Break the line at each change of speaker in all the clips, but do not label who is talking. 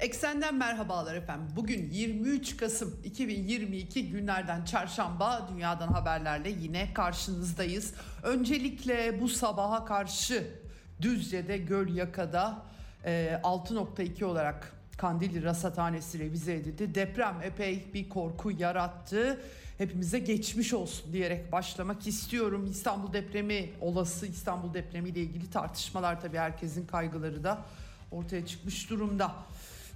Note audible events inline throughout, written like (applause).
Eksenden merhabalar efendim. Bugün 23 Kasım 2022 günlerden çarşamba dünyadan haberlerle yine karşınızdayız. Öncelikle bu sabaha karşı Düzce'de Gölyaka'da e, 6.2 olarak Kandilli Rasathanesi revize edildi. Deprem epey bir korku yarattı. Hepimize geçmiş olsun diyerek başlamak istiyorum. İstanbul depremi, olası İstanbul depremi ile ilgili tartışmalar tabii herkesin kaygıları da ortaya çıkmış durumda.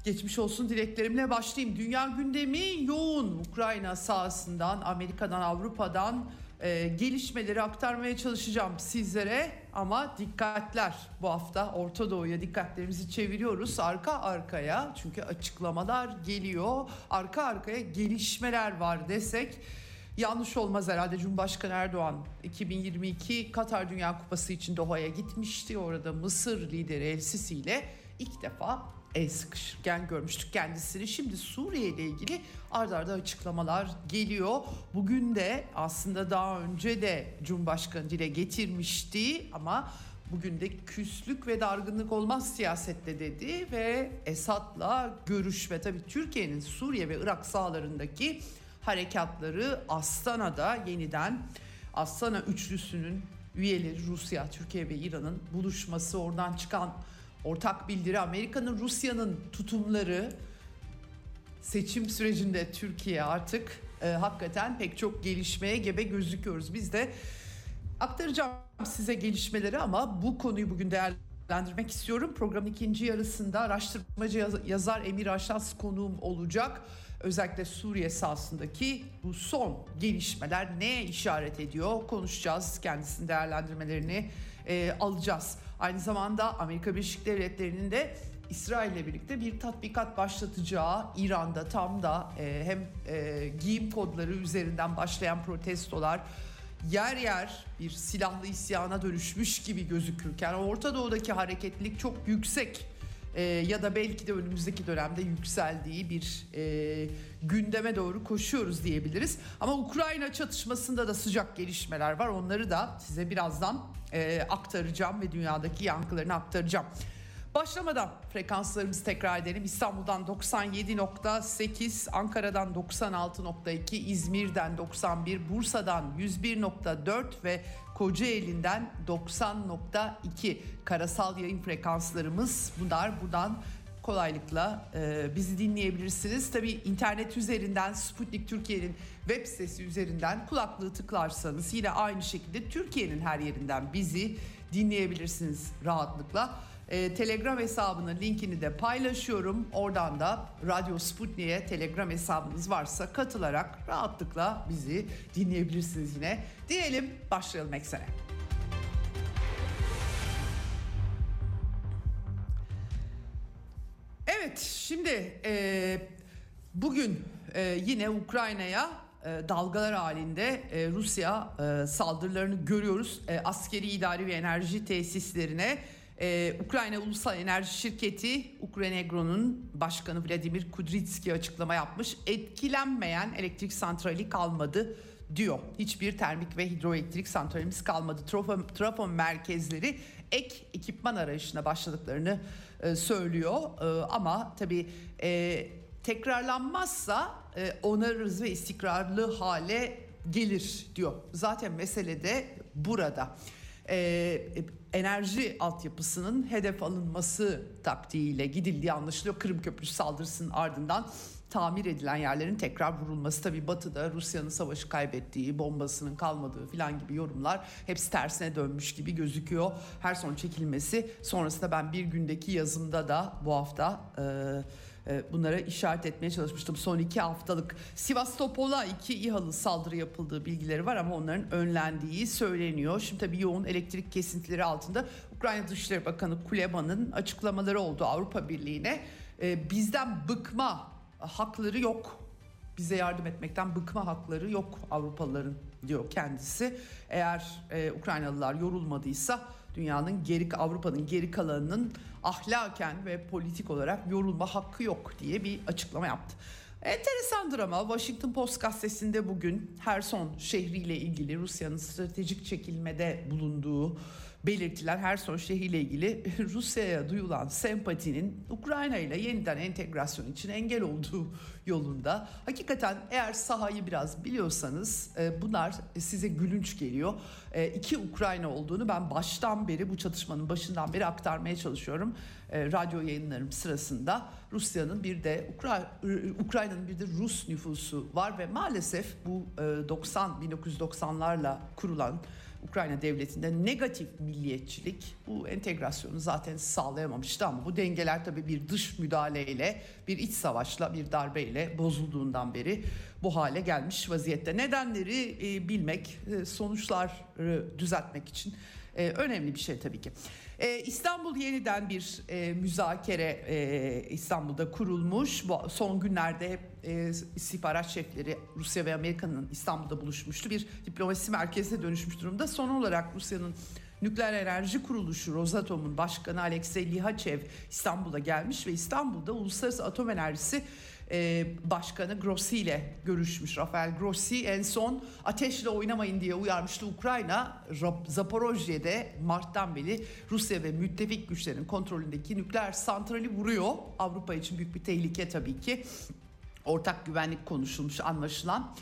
Geçmiş olsun dileklerimle başlayayım. Dünya gündemi yoğun. Ukrayna sahasından, Amerika'dan, Avrupa'dan e, gelişmeleri aktarmaya çalışacağım sizlere. Ama dikkatler bu hafta Orta Doğu'ya dikkatlerimizi çeviriyoruz arka arkaya. Çünkü açıklamalar geliyor. Arka arkaya gelişmeler var desek yanlış olmaz herhalde. Cumhurbaşkanı Erdoğan 2022 Katar Dünya Kupası için Doha'ya gitmişti. Orada Mısır lideri El Sisi ile ilk defa el sıkışırken görmüştük kendisini. Şimdi Suriye ile ilgili ardarda arda açıklamalar geliyor. Bugün de aslında daha önce de Cumhurbaşkanı dile getirmişti ama bugün de küslük ve dargınlık olmaz siyasette dedi ve Esad'la görüşme tabii Türkiye'nin Suriye ve Irak sahalarındaki harekatları Astana'da yeniden Astana üçlüsünün üyeleri Rusya, Türkiye ve İran'ın buluşması oradan çıkan ortak bildiri Amerika'nın Rusya'nın tutumları seçim sürecinde Türkiye artık e, hakikaten pek çok gelişmeye gebe gözüküyoruz. Biz de aktaracağım size gelişmeleri ama bu konuyu bugün değerlendirmek istiyorum. Programın ikinci yarısında araştırmacı yazar Emir Aşas konuğum olacak. Özellikle Suriye sahasındaki bu son gelişmeler neye işaret ediyor konuşacağız. Kendisinin değerlendirmelerini e, alacağız. Aynı zamanda Amerika Birleşik Devletleri'nin de İsrail ile birlikte bir tatbikat başlatacağı İran'da tam da e, hem e, giyim kodları üzerinden başlayan protestolar yer yer bir silahlı isyana dönüşmüş gibi gözükürken Orta Doğu'daki hareketlilik çok yüksek e, ya da belki de önümüzdeki dönemde yükseldiği bir e, gündeme doğru koşuyoruz diyebiliriz. Ama Ukrayna çatışmasında da sıcak gelişmeler var. Onları da size birazdan e, aktaracağım ve dünyadaki yankılarını aktaracağım. Başlamadan frekanslarımızı tekrar edelim. İstanbul'dan 97.8, Ankara'dan 96.2, İzmir'den 91, Bursa'dan 101.4 ve Kocaeli'nden 90.2 karasal yayın frekanslarımız bunlar. Buradan kolaylıkla e, bizi dinleyebilirsiniz. Tabii internet üzerinden Sputnik Türkiye'nin web sitesi üzerinden kulaklığı tıklarsanız yine aynı şekilde Türkiye'nin her yerinden bizi dinleyebilirsiniz rahatlıkla. E, Telegram hesabının linkini de paylaşıyorum. Oradan da Radyo Sputnik'e Telegram hesabınız varsa katılarak rahatlıkla bizi dinleyebilirsiniz yine. Diyelim başlayalım eksene. Evet şimdi e, bugün e, yine Ukrayna'ya e, dalgalar halinde e, Rusya e, saldırılarını görüyoruz. E, askeri idari ve enerji tesislerine ee, Ukrayna Ulusal Enerji Şirketi Ukrenegro'nun başkanı Vladimir Kudrytski açıklama yapmış. Etkilenmeyen elektrik santrali kalmadı diyor. Hiçbir termik ve hidroelektrik santralimiz kalmadı. Trafo merkezleri ek ekipman arayışına başladıklarını e, söylüyor. E, ama tabii e, tekrarlanmazsa onarırız ve istikrarlı hale gelir diyor. Zaten mesele de burada e, enerji altyapısının hedef alınması taktiğiyle gidildiği anlaşılıyor. Kırım Köprüsü saldırısının ardından tamir edilen yerlerin tekrar vurulması. Tabii batıda Rusya'nın savaşı kaybettiği, bombasının kalmadığı filan gibi yorumlar hepsi tersine dönmüş gibi gözüküyor. Her son çekilmesi sonrasında ben bir gündeki yazımda da bu hafta... E, e, bunlara işaret etmeye çalışmıştım. Son iki haftalık Sivastopol'a iki İHA'lı saldırı yapıldığı bilgileri var ama onların önlendiği söyleniyor. Şimdi tabii yoğun elektrik kesintileri altında Ukrayna Dışişleri Bakanı Kuleba'nın açıklamaları oldu Avrupa Birliği'ne. E, bizden bıkma hakları yok. Bize yardım etmekten bıkma hakları yok Avrupalıların diyor kendisi. Eğer e, Ukraynalılar yorulmadıysa dünyanın geri Avrupa'nın geri kalanının ahlaken ve politik olarak yorulma hakkı yok diye bir açıklama yaptı. Enteresandır ama Washington Post gazetesinde bugün Herson şehriyle ilgili Rusya'nın stratejik çekilmede bulunduğu belirtiler Herson şehriyle ilgili (laughs) Rusya'ya duyulan sempatinin Ukrayna ile yeniden entegrasyon için engel olduğu yolunda. Hakikaten eğer sahayı biraz biliyorsanız e, bunlar size gülünç geliyor. E, iki Ukrayna olduğunu ben baştan beri bu çatışmanın başından beri aktarmaya çalışıyorum. E, radyo yayınlarım sırasında Rusya'nın bir de Ukrayna'nın bir de Rus nüfusu var ve maalesef bu 90 1990'larla kurulan Ukrayna devletinde negatif milliyetçilik bu entegrasyonu zaten sağlayamamıştı ama bu dengeler tabii bir dış müdahaleyle, bir iç savaşla, bir darbeyle bozulduğundan beri bu hale gelmiş vaziyette. Nedenleri e, bilmek, e, sonuçları düzeltmek için e, önemli bir şey tabii ki. Ee, İstanbul yeniden bir e, müzakere e, İstanbul'da kurulmuş. Bu son günlerde hep e, istihbarat şefleri Rusya ve Amerika'nın İstanbul'da buluşmuştu. Bir diplomasi merkezine dönüşmüş durumda. Son olarak Rusya'nın Nükleer Enerji Kuruluşu Rosatom'un başkanı Alexey Lihachev İstanbul'a gelmiş ve İstanbul'da Uluslararası Atom Enerjisi e, Başkanı Grossi ile görüşmüş. Rafael Grossi en son ateşle oynamayın diye uyarmıştı Ukrayna. Zaporojye'de Mart'tan beri Rusya ve müttefik güçlerin kontrolündeki nükleer santrali vuruyor. Avrupa için büyük bir tehlike tabii ki. Ortak güvenlik konuşulmuş anlaşılan.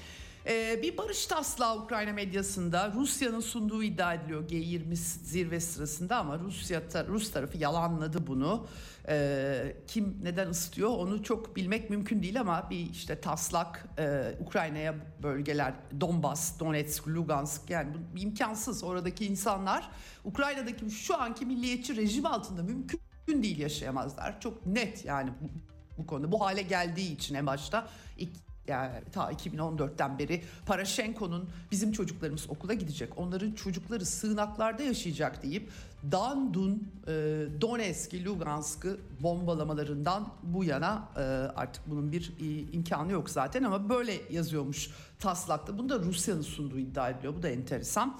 Ee, bir barış taslağı Ukrayna medyasında Rusya'nın sunduğu iddia ediliyor G20 zirve sırasında ama Rusya Rus tarafı yalanladı bunu. Ee, kim neden ısıtıyor onu çok bilmek mümkün değil ama bir işte taslak e, Ukrayna'ya bölgeler Donbas, Donetsk, Lugansk yani bu imkansız oradaki insanlar Ukrayna'daki şu anki milliyetçi rejim altında mümkün değil yaşayamazlar. Çok net yani bu, bu konuda bu hale geldiği için en başta yani ta 2014'ten beri Paraşenko'nun bizim çocuklarımız okula gidecek, onların çocukları sığınaklarda yaşayacak deyip Dandun, e, Donetsk'i, Lugansk'ı bombalamalarından bu yana e, artık bunun bir e, imkanı yok zaten ama böyle yazıyormuş taslakta. Bunu da Rusya'nın sunduğu iddia ediliyor. Bu da enteresan.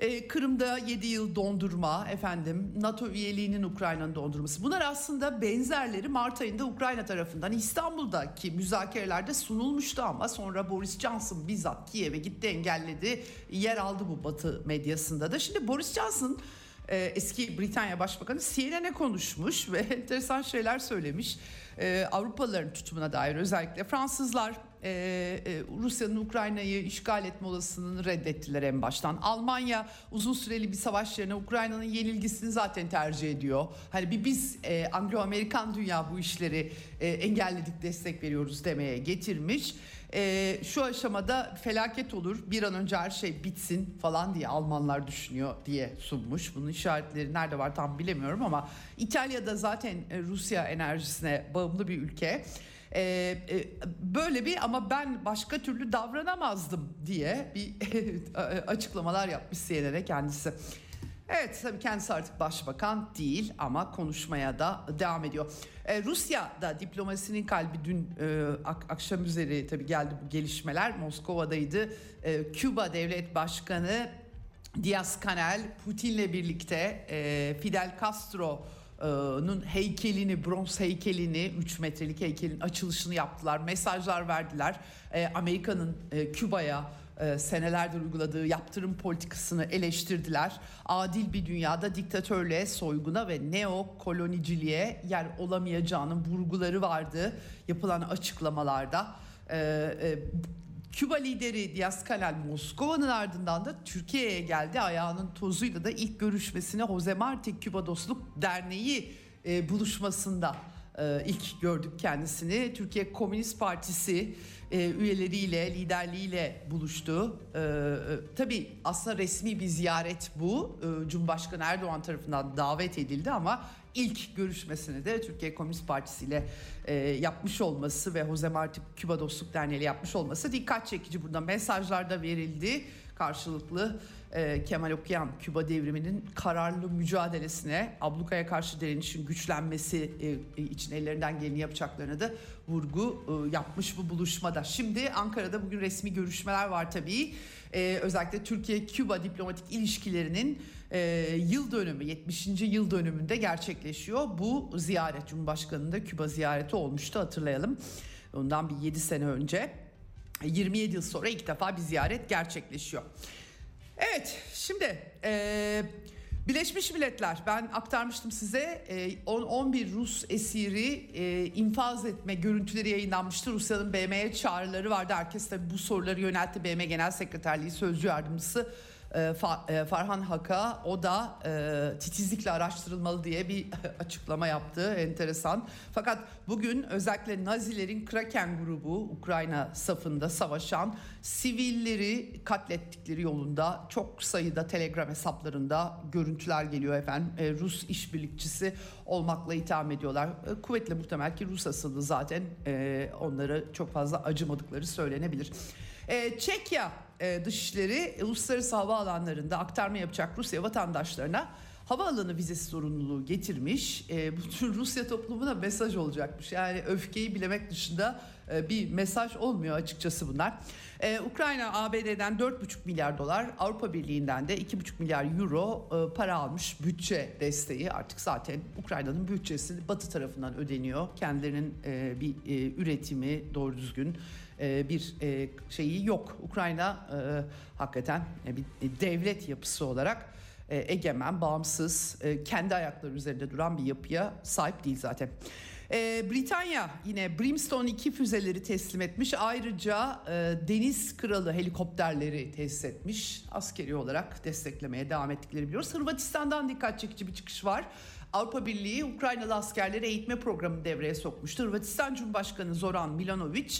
Ee, Kırım'da 7 yıl dondurma, efendim NATO üyeliğinin Ukrayna'nın dondurması. Bunlar aslında benzerleri Mart ayında Ukrayna tarafından İstanbul'daki müzakerelerde sunulmuştu ama sonra Boris Johnson bizzat Kiev'e gitti engelledi. Yer aldı bu Batı medyasında da. Şimdi Boris Johnson e, eski Britanya Başbakanı CNN'e konuşmuş ve (laughs) enteresan şeyler söylemiş. E, Avrupalıların tutumuna dair özellikle Fransızlar e, e, Rusya'nın Ukrayna'yı işgal etme olasılığını reddettiler en baştan. Almanya uzun süreli bir savaş yerine Ukrayna'nın yenilgisini zaten tercih ediyor. Hani bir biz e, Anglo-Amerikan dünya bu işleri e, engelledik destek veriyoruz demeye getirmiş. E, şu aşamada felaket olur bir an önce her şey bitsin falan diye Almanlar düşünüyor diye sunmuş. Bunun işaretleri nerede var tam bilemiyorum ama İtalya'da zaten e, Rusya enerjisine bağımlı bir ülke. Ee, e, böyle bir ama ben başka türlü davranamazdım diye bir (laughs) açıklamalar yapmış CNN'e kendisi. Evet tabii kendisi artık başbakan değil ama konuşmaya da devam ediyor. Ee, Rusya'da diplomasinin kalbi dün e, ak- akşam üzeri tabii geldi bu gelişmeler. Moskova'daydı. E, Küba Devlet Başkanı Diaz-Canel Putin'le birlikte e, Fidel Castro nun heykelini, bronz heykelini, 3 metrelik heykelin açılışını yaptılar. Mesajlar verdiler. Amerika'nın Küba'ya senelerdir uyguladığı yaptırım politikasını eleştirdiler. Adil bir dünyada diktatörlüğe, soyguna ve neo koloniciliğe yer olamayacağının vurguları vardı yapılan açıklamalarda. Küba lideri Diaz-Canel Moskova'nın ardından da Türkiye'ye geldi. Ayağının tozuyla da ilk görüşmesine Jose Marti Küba Dostluk Derneği e, buluşmasında e, ilk gördük kendisini. Türkiye Komünist Partisi e, üyeleriyle, liderliğiyle buluştu. E, e, tabii aslında resmi bir ziyaret bu. E, Cumhurbaşkanı Erdoğan tarafından davet edildi ama ilk görüşmesini de Türkiye Komünist Partisi ile e, yapmış olması ve Jose Marti Küba Dostluk Derneği ile yapmış olması dikkat çekici. Burada mesajlar da verildi. karşılıklı e, Kemal Okuyan Küba devriminin kararlı mücadelesine ablukaya karşı direnişin güçlenmesi e, için ellerinden geleni yapacaklarına da vurgu e, yapmış bu buluşmada. Şimdi Ankara'da bugün resmi görüşmeler var tabii. E, özellikle Türkiye-Küba diplomatik ilişkilerinin e, yıl dönümü 70. yıl dönümünde gerçekleşiyor. Bu ziyaret Cumhurbaşkanı'nın da Küba ziyareti olmuştu hatırlayalım. Ondan bir 7 sene önce 27 yıl sonra ilk defa bir ziyaret gerçekleşiyor. Evet şimdi e, Birleşmiş Milletler ben aktarmıştım size e, 11 Rus esiri e, infaz etme görüntüleri yayınlanmıştı. Rusya'nın BM'ye çağrıları vardı. Herkes tabi bu soruları yöneltti. BM Genel Sekreterliği Sözcü Yardımcısı e, e, Farhan Haka o da e, titizlikle araştırılmalı diye bir (laughs) açıklama yaptı enteresan. Fakat bugün özellikle Nazilerin Kraken grubu Ukrayna safında savaşan sivilleri katlettikleri yolunda çok sayıda Telegram hesaplarında görüntüler geliyor efendim. Rus işbirlikçisi olmakla itham ediyorlar. Kuvvetle muhtemel ki Rus asıllı zaten onlara çok fazla acımadıkları söylenebilir. Çekya e, Dışişleri uluslararası hava alanlarında aktarma yapacak Rusya vatandaşlarına havaalanı vizesi zorunluluğu getirmiş. E, bu tür Rusya toplumuna mesaj olacakmış. Yani öfkeyi bilemek dışında e, bir mesaj olmuyor açıkçası bunlar. Ee, Ukrayna ABD'den 4,5 milyar dolar, Avrupa Birliği'nden de 2,5 milyar euro e, para almış bütçe desteği. Artık zaten Ukrayna'nın bütçesi Batı tarafından ödeniyor. Kendilerinin e, bir e, üretimi doğru düzgün e, bir e, şeyi yok. Ukrayna e, hakikaten bir devlet yapısı olarak egemen, bağımsız, kendi ayakları üzerinde duran bir yapıya sahip değil zaten. Britanya yine Brimstone 2 füzeleri teslim etmiş. Ayrıca Deniz Kralı helikopterleri tesis etmiş. Askeri olarak desteklemeye devam ettikleri biliyoruz. Hırvatistan'dan dikkat çekici bir çıkış var. Avrupa Birliği Ukraynalı askerleri eğitme programı devreye sokmuştu. Hırvatistan Cumhurbaşkanı Zoran Milanovic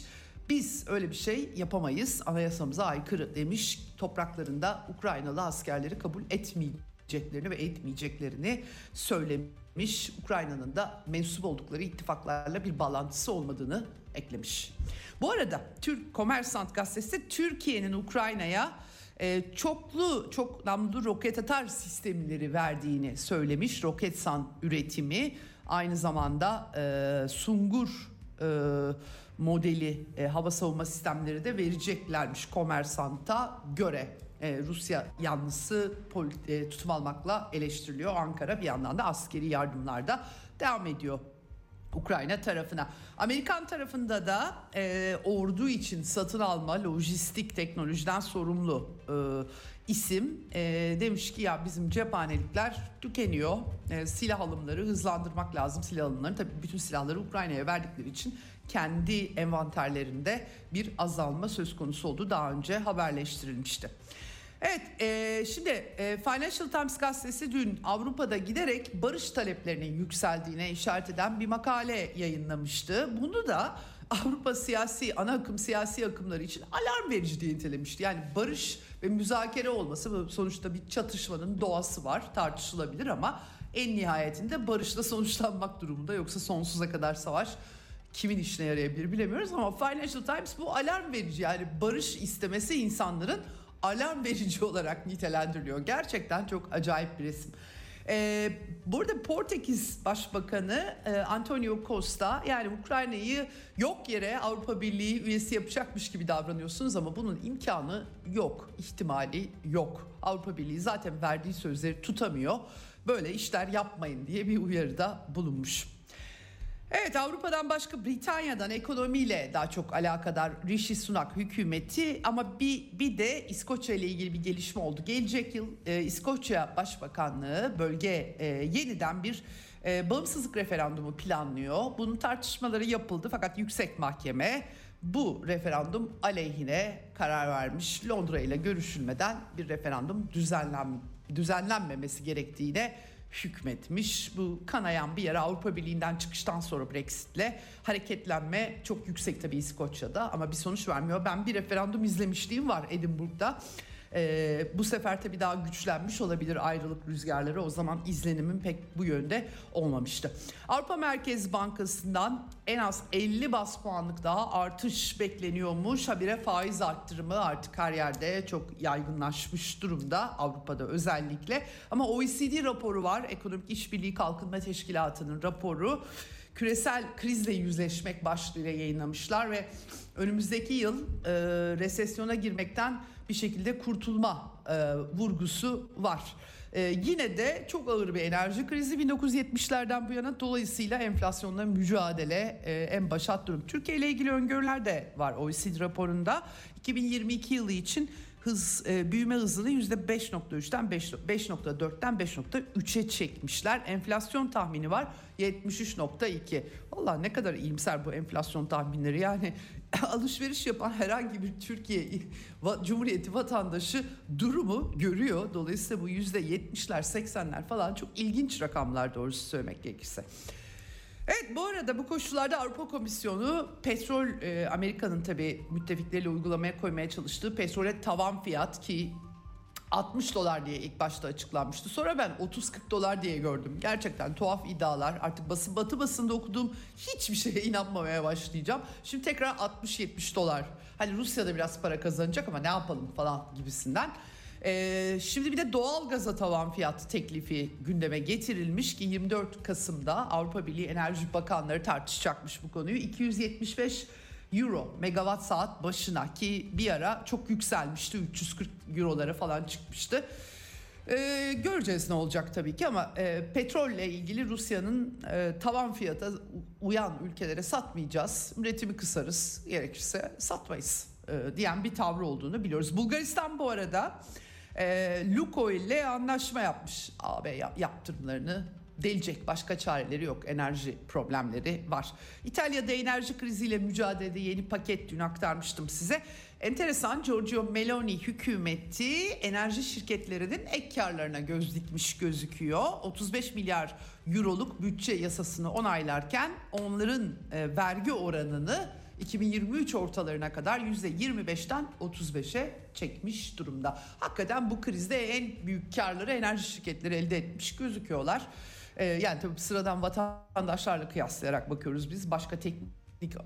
biz öyle bir şey yapamayız anayasamıza aykırı demiş topraklarında Ukraynalı askerleri kabul etmeyeceklerini ve etmeyeceklerini söylemiş. Ukrayna'nın da mensup oldukları ittifaklarla bir bağlantısı olmadığını eklemiş. Bu arada Türk Komersant gazetesi Türkiye'nin Ukrayna'ya e, çoklu çok namlu roket atar sistemleri verdiğini söylemiş. Roketsan üretimi aynı zamanda e, Sungur e, modeli e, hava savunma sistemleri de vereceklermiş Komersant'a göre. E, Rusya yanlısı e, tutum almakla eleştiriliyor. Ankara bir yandan da askeri yardımlarda devam ediyor Ukrayna tarafına. Amerikan tarafında da e, ordu için satın alma, lojistik teknolojiden sorumlu e, isim e, demiş ki ya bizim cephanelikler tükeniyor. E, silah alımları hızlandırmak lazım silah alımlarını. Tabii bütün silahları Ukrayna'ya verdikleri için kendi envanterlerinde bir azalma söz konusu olduğu daha önce haberleştirilmişti. Evet e, şimdi e, Financial Times gazetesi dün Avrupa'da giderek barış taleplerinin yükseldiğine işaret eden bir makale yayınlamıştı. Bunu da Avrupa siyasi ana akım siyasi akımları için alarm verici diye nitelemişti. Yani barış ve müzakere olması sonuçta bir çatışmanın doğası var tartışılabilir ama en nihayetinde barışla sonuçlanmak durumunda yoksa sonsuza kadar savaş kimin işine yarayabilir bilemiyoruz ama Financial Times bu alarm verici yani barış istemesi insanların alarm verici (laughs) olarak nitelendiriliyor. Gerçekten çok acayip bir resim. Ee, burada Portekiz Başbakanı e, Antonio Costa yani Ukrayna'yı yok yere Avrupa Birliği üyesi yapacakmış gibi davranıyorsunuz ama bunun imkanı yok, ihtimali yok. Avrupa Birliği zaten verdiği sözleri tutamıyor. Böyle işler yapmayın diye bir uyarıda bulunmuş. Evet Avrupa'dan başka Britanya'dan ekonomiyle daha çok alakadar Rishi Sunak hükümeti ama bir bir de İskoçya ile ilgili bir gelişme oldu. Gelecek yıl e, İskoçya Başbakanlığı bölge e, yeniden bir e, bağımsızlık referandumu planlıyor. Bunun tartışmaları yapıldı fakat yüksek mahkeme bu referandum aleyhine karar vermiş. Londra ile görüşülmeden bir referandum düzenlen düzenlenmemesi gerektiğine hükmetmiş. Bu kanayan bir yere Avrupa Birliği'nden çıkıştan sonra Brexit'le hareketlenme çok yüksek tabii İskoçya'da ama bir sonuç vermiyor. Ben bir referandum izlemişliğim var Edinburgh'da. Ee, bu sefer tabii daha güçlenmiş olabilir ayrılık rüzgarları. O zaman izlenimim pek bu yönde olmamıştı. Avrupa Merkez Bankası'ndan en az 50 bas puanlık daha artış bekleniyormuş. Habire faiz arttırımı artık her yerde çok yaygınlaşmış durumda Avrupa'da özellikle. Ama OECD raporu var. Ekonomik İşbirliği Kalkınma Teşkilatı'nın raporu küresel krizle yüzleşmek başlığıyla yayınlamışlar ve önümüzdeki yıl e, resesyona girmekten bir şekilde kurtulma e, vurgusu var. E, yine de çok ağır bir enerji krizi 1970'lerden bu yana dolayısıyla enflasyonla mücadele e, en başat durum. Türkiye ile ilgili öngörüler de var OECD raporunda. 2022 yılı için hız e, büyüme hızını %5.3'ten 5.4'ten 5.3'e çekmişler. Enflasyon tahmini var 73.2. Valla ne kadar iyimser bu enflasyon tahminleri. Yani (laughs) alışveriş yapan herhangi bir Türkiye Cumhuriyeti vatandaşı durumu görüyor. Dolayısıyla bu %70'ler 80'ler falan çok ilginç rakamlar doğrusu söylemek gerekirse. Evet bu arada bu koşullarda Avrupa Komisyonu petrol e, Amerika'nın tabi müttefikleriyle uygulamaya koymaya çalıştığı petrole tavan fiyat ki 60 dolar diye ilk başta açıklanmıştı. Sonra ben 30-40 dolar diye gördüm. Gerçekten tuhaf iddialar. Artık basın batı basında okuduğum hiçbir şeye inanmamaya başlayacağım. Şimdi tekrar 60-70 dolar. Hani Rusya'da biraz para kazanacak ama ne yapalım falan gibisinden. Ee, şimdi bir de doğal gaza tavan fiyatı teklifi gündeme getirilmiş ki 24 Kasım'da Avrupa Birliği Enerji Bakanları tartışacakmış bu konuyu. 275 euro megawatt saat başına ki bir ara çok yükselmişti 340 eurolara falan çıkmıştı. Ee, göreceğiz ne olacak tabii ki ama e, petrolle ilgili Rusya'nın e, tavan fiyata uyan ülkelere satmayacağız. Üretimi kısarız gerekirse satmayız e, diyen bir tavrı olduğunu biliyoruz. Bulgaristan bu arada e, Luko ile anlaşma yapmış. AB yaptırımlarını delecek başka çareleri yok. Enerji problemleri var. İtalya'da enerji kriziyle mücadelede yeni paket dün aktarmıştım size. Enteresan Giorgio Meloni hükümeti enerji şirketlerinin ek karlarına göz dikmiş gözüküyor. 35 milyar euroluk bütçe yasasını onaylarken onların e, vergi oranını 2023 ortalarına kadar %25'ten 35'e çekmiş durumda. Hakikaten bu krizde en büyük karları enerji şirketleri elde etmiş gözüküyorlar. Ee, yani tabii sıradan vatandaşlarla kıyaslayarak bakıyoruz biz. Başka teknik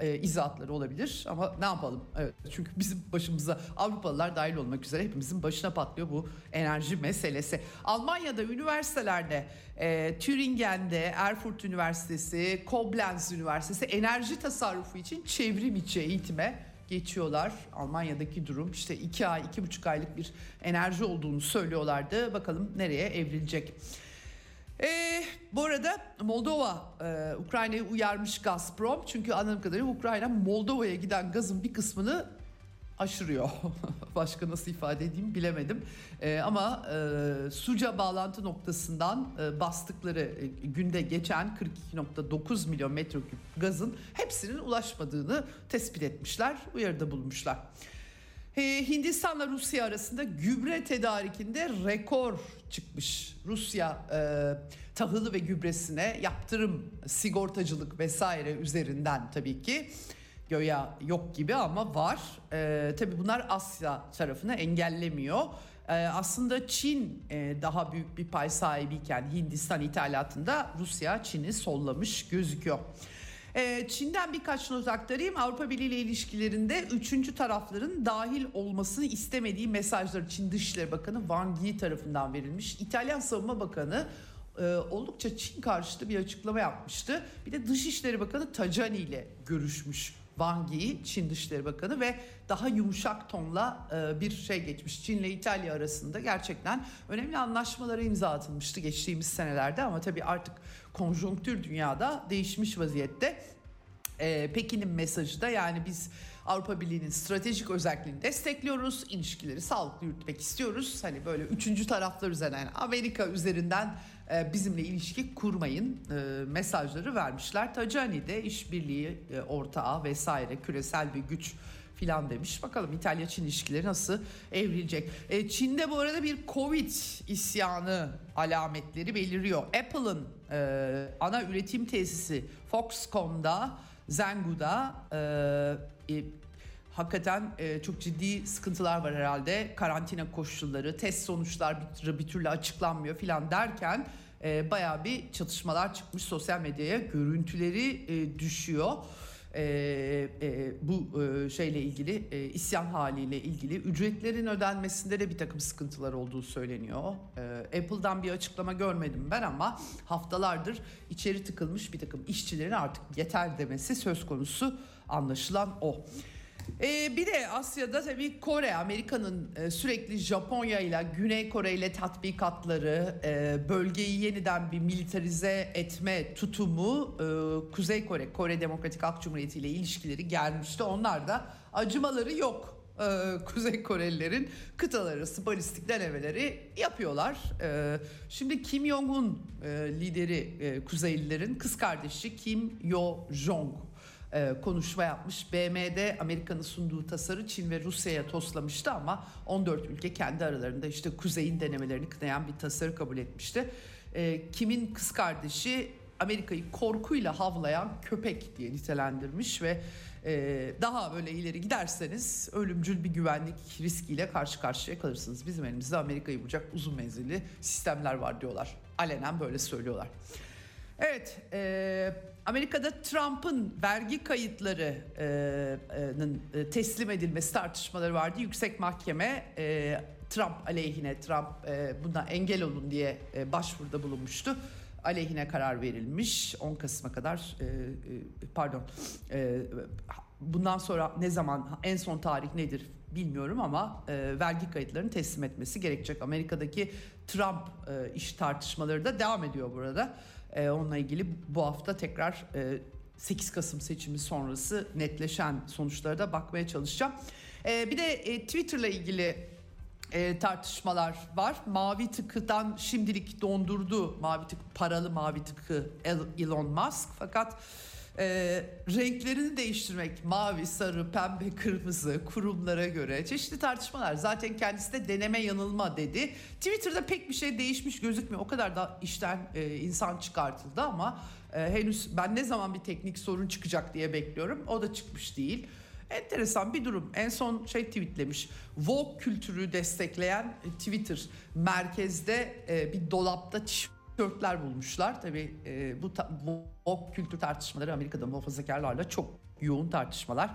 e, izahatları olabilir ama ne yapalım? Evet, çünkü bizim başımıza Avrupalılar dahil olmak üzere hepimizin başına patlıyor bu enerji meselesi. Almanya'da üniversitelerde e, Türingen'de Erfurt Üniversitesi, Koblenz Üniversitesi enerji tasarrufu için çevrim içi eğitime geçiyorlar. Almanya'daki durum işte iki ay, iki buçuk aylık bir enerji olduğunu söylüyorlardı. Bakalım nereye evrilecek. E, bu arada Moldova e, Ukrayna'yı uyarmış Gazprom. Çünkü anladığım kadarıyla Ukrayna Moldova'ya giden gazın bir kısmını aşırıyor. (laughs) Başka nasıl ifade edeyim bilemedim. E, ama e, Suca bağlantı noktasından e, bastıkları e, günde geçen 42.9 milyon metreküp gazın hepsinin ulaşmadığını tespit etmişler. Uyarıda bulunmuşlar. Ee, Hindistan'la Rusya arasında gübre tedarikinde rekor çıkmış. Rusya e, tahılı ve gübresine yaptırım, sigortacılık vesaire üzerinden tabii ki göya yok gibi ama var. E, tabii bunlar Asya tarafını engellemiyor. E, aslında Çin e, daha büyük bir pay sahibiyken Hindistan ithalatında Rusya Çin'i sollamış gözüküyor. Ee, Çin'den birkaç not aktarayım. Avrupa Birliği ile ilişkilerinde üçüncü tarafların dahil olmasını istemediği mesajları Çin Dışişleri Bakanı Wang Yi tarafından verilmiş. İtalyan Savunma Bakanı e, oldukça Çin karşıtı bir açıklama yapmıştı. Bir de Dışişleri Bakanı Tajani ile görüşmüş Wang Yi, Çin Dışişleri Bakanı ve daha yumuşak tonla e, bir şey geçmiş. Çin ile İtalya arasında gerçekten önemli anlaşmalara imza atılmıştı geçtiğimiz senelerde ama tabii artık konjonktür dünyada değişmiş vaziyette. Ee, Pekin'in mesajı da yani biz Avrupa Birliği'nin stratejik özelliğini destekliyoruz. ilişkileri sağlıklı yürütmek istiyoruz. Hani böyle üçüncü taraflar üzerinden yani Amerika üzerinden e, bizimle ilişki kurmayın e, mesajları vermişler. Tajani de işbirliği e, ortağı vesaire küresel bir güç filan demiş. Bakalım İtalya-Çin ilişkileri nasıl evrilecek. E, Çin'de bu arada bir Covid isyanı alametleri beliriyor. Apple'ın e, ana üretim tesisi Foxconn'da, Zhengzhou'da e, e, hakikaten e, çok ciddi sıkıntılar var herhalde. Karantina koşulları, test sonuçlar bir, bir türlü açıklanmıyor filan derken e, bayağı bir çatışmalar çıkmış sosyal medyaya görüntüleri e, düşüyor. E, e, bu e, şeyle ilgili e, isyan haliyle ilgili ücretlerin ödenmesinde de bir takım sıkıntılar olduğu söyleniyor. E, Apple'dan bir açıklama görmedim ben ama haftalardır içeri tıkılmış bir takım işçilerin artık yeter demesi söz konusu anlaşılan o. Ee, bir de Asya'da tabii Kore, Amerika'nın e, sürekli Japonya ile Güney Kore ile tatbikatları, e, bölgeyi yeniden bir militarize etme tutumu e, Kuzey Kore, Kore Demokratik Halk Cumhuriyeti ile ilişkileri gelmişti. Onlar da acımaları yok. (laughs) Kuzey Korelilerin kıtalar arası balistik denemeleri yapıyorlar. Şimdi Kim Jong-un lideri Kuzeylilerin kız kardeşi Kim Yo-jong e, konuşma yapmış. BM'de Amerika'nın sunduğu tasarı Çin ve Rusya'ya toslamıştı ama 14 ülke kendi aralarında işte kuzeyin denemelerini kınayan bir tasarı kabul etmişti. E, Kim'in kız kardeşi Amerika'yı korkuyla havlayan köpek diye nitelendirmiş ve e, daha böyle ileri giderseniz ölümcül bir güvenlik riskiyle karşı karşıya kalırsınız. Bizim elimizde Amerika'yı vuracak uzun menzilli sistemler var diyorlar. Alenen böyle söylüyorlar. Evet, e, Amerika'da Trump'ın vergi kayıtlarının e, teslim edilmesi tartışmaları vardı. Yüksek Mahkeme e, Trump aleyhine, Trump e, buna engel olun diye e, başvuruda bulunmuştu. Aleyhine karar verilmiş 10 Kasım'a kadar, e, e, pardon, e, bundan sonra ne zaman, en son tarih nedir bilmiyorum ama e, vergi kayıtlarını teslim etmesi gerekecek. Amerika'daki Trump e, iş tartışmaları da devam ediyor burada. E, onunla ilgili bu hafta tekrar e, 8 Kasım seçimi sonrası netleşen sonuçlara da bakmaya çalışacağım. E, bir de e, Twitter'la ilgili e, tartışmalar var. Mavi tıkıdan şimdilik dondurdu mavi tık paralı mavi tıkı Elon Musk fakat e, renklerini değiştirmek mavi, sarı, pembe, kırmızı kurumlara göre çeşitli tartışmalar. Zaten kendisi de deneme yanılma dedi. Twitter'da pek bir şey değişmiş gözükmüyor. O kadar da işten e, insan çıkartıldı ama e, henüz ben ne zaman bir teknik sorun çıkacak diye bekliyorum. O da çıkmış değil. Enteresan bir durum. En son şey tweetlemiş. Vogue kültürü destekleyen Twitter merkezde e, bir dolapta tişörtler bulmuşlar. Tabii e, bu, ta, kültür tartışmaları Amerika'da muhafazakarlarla çok yoğun tartışmalar.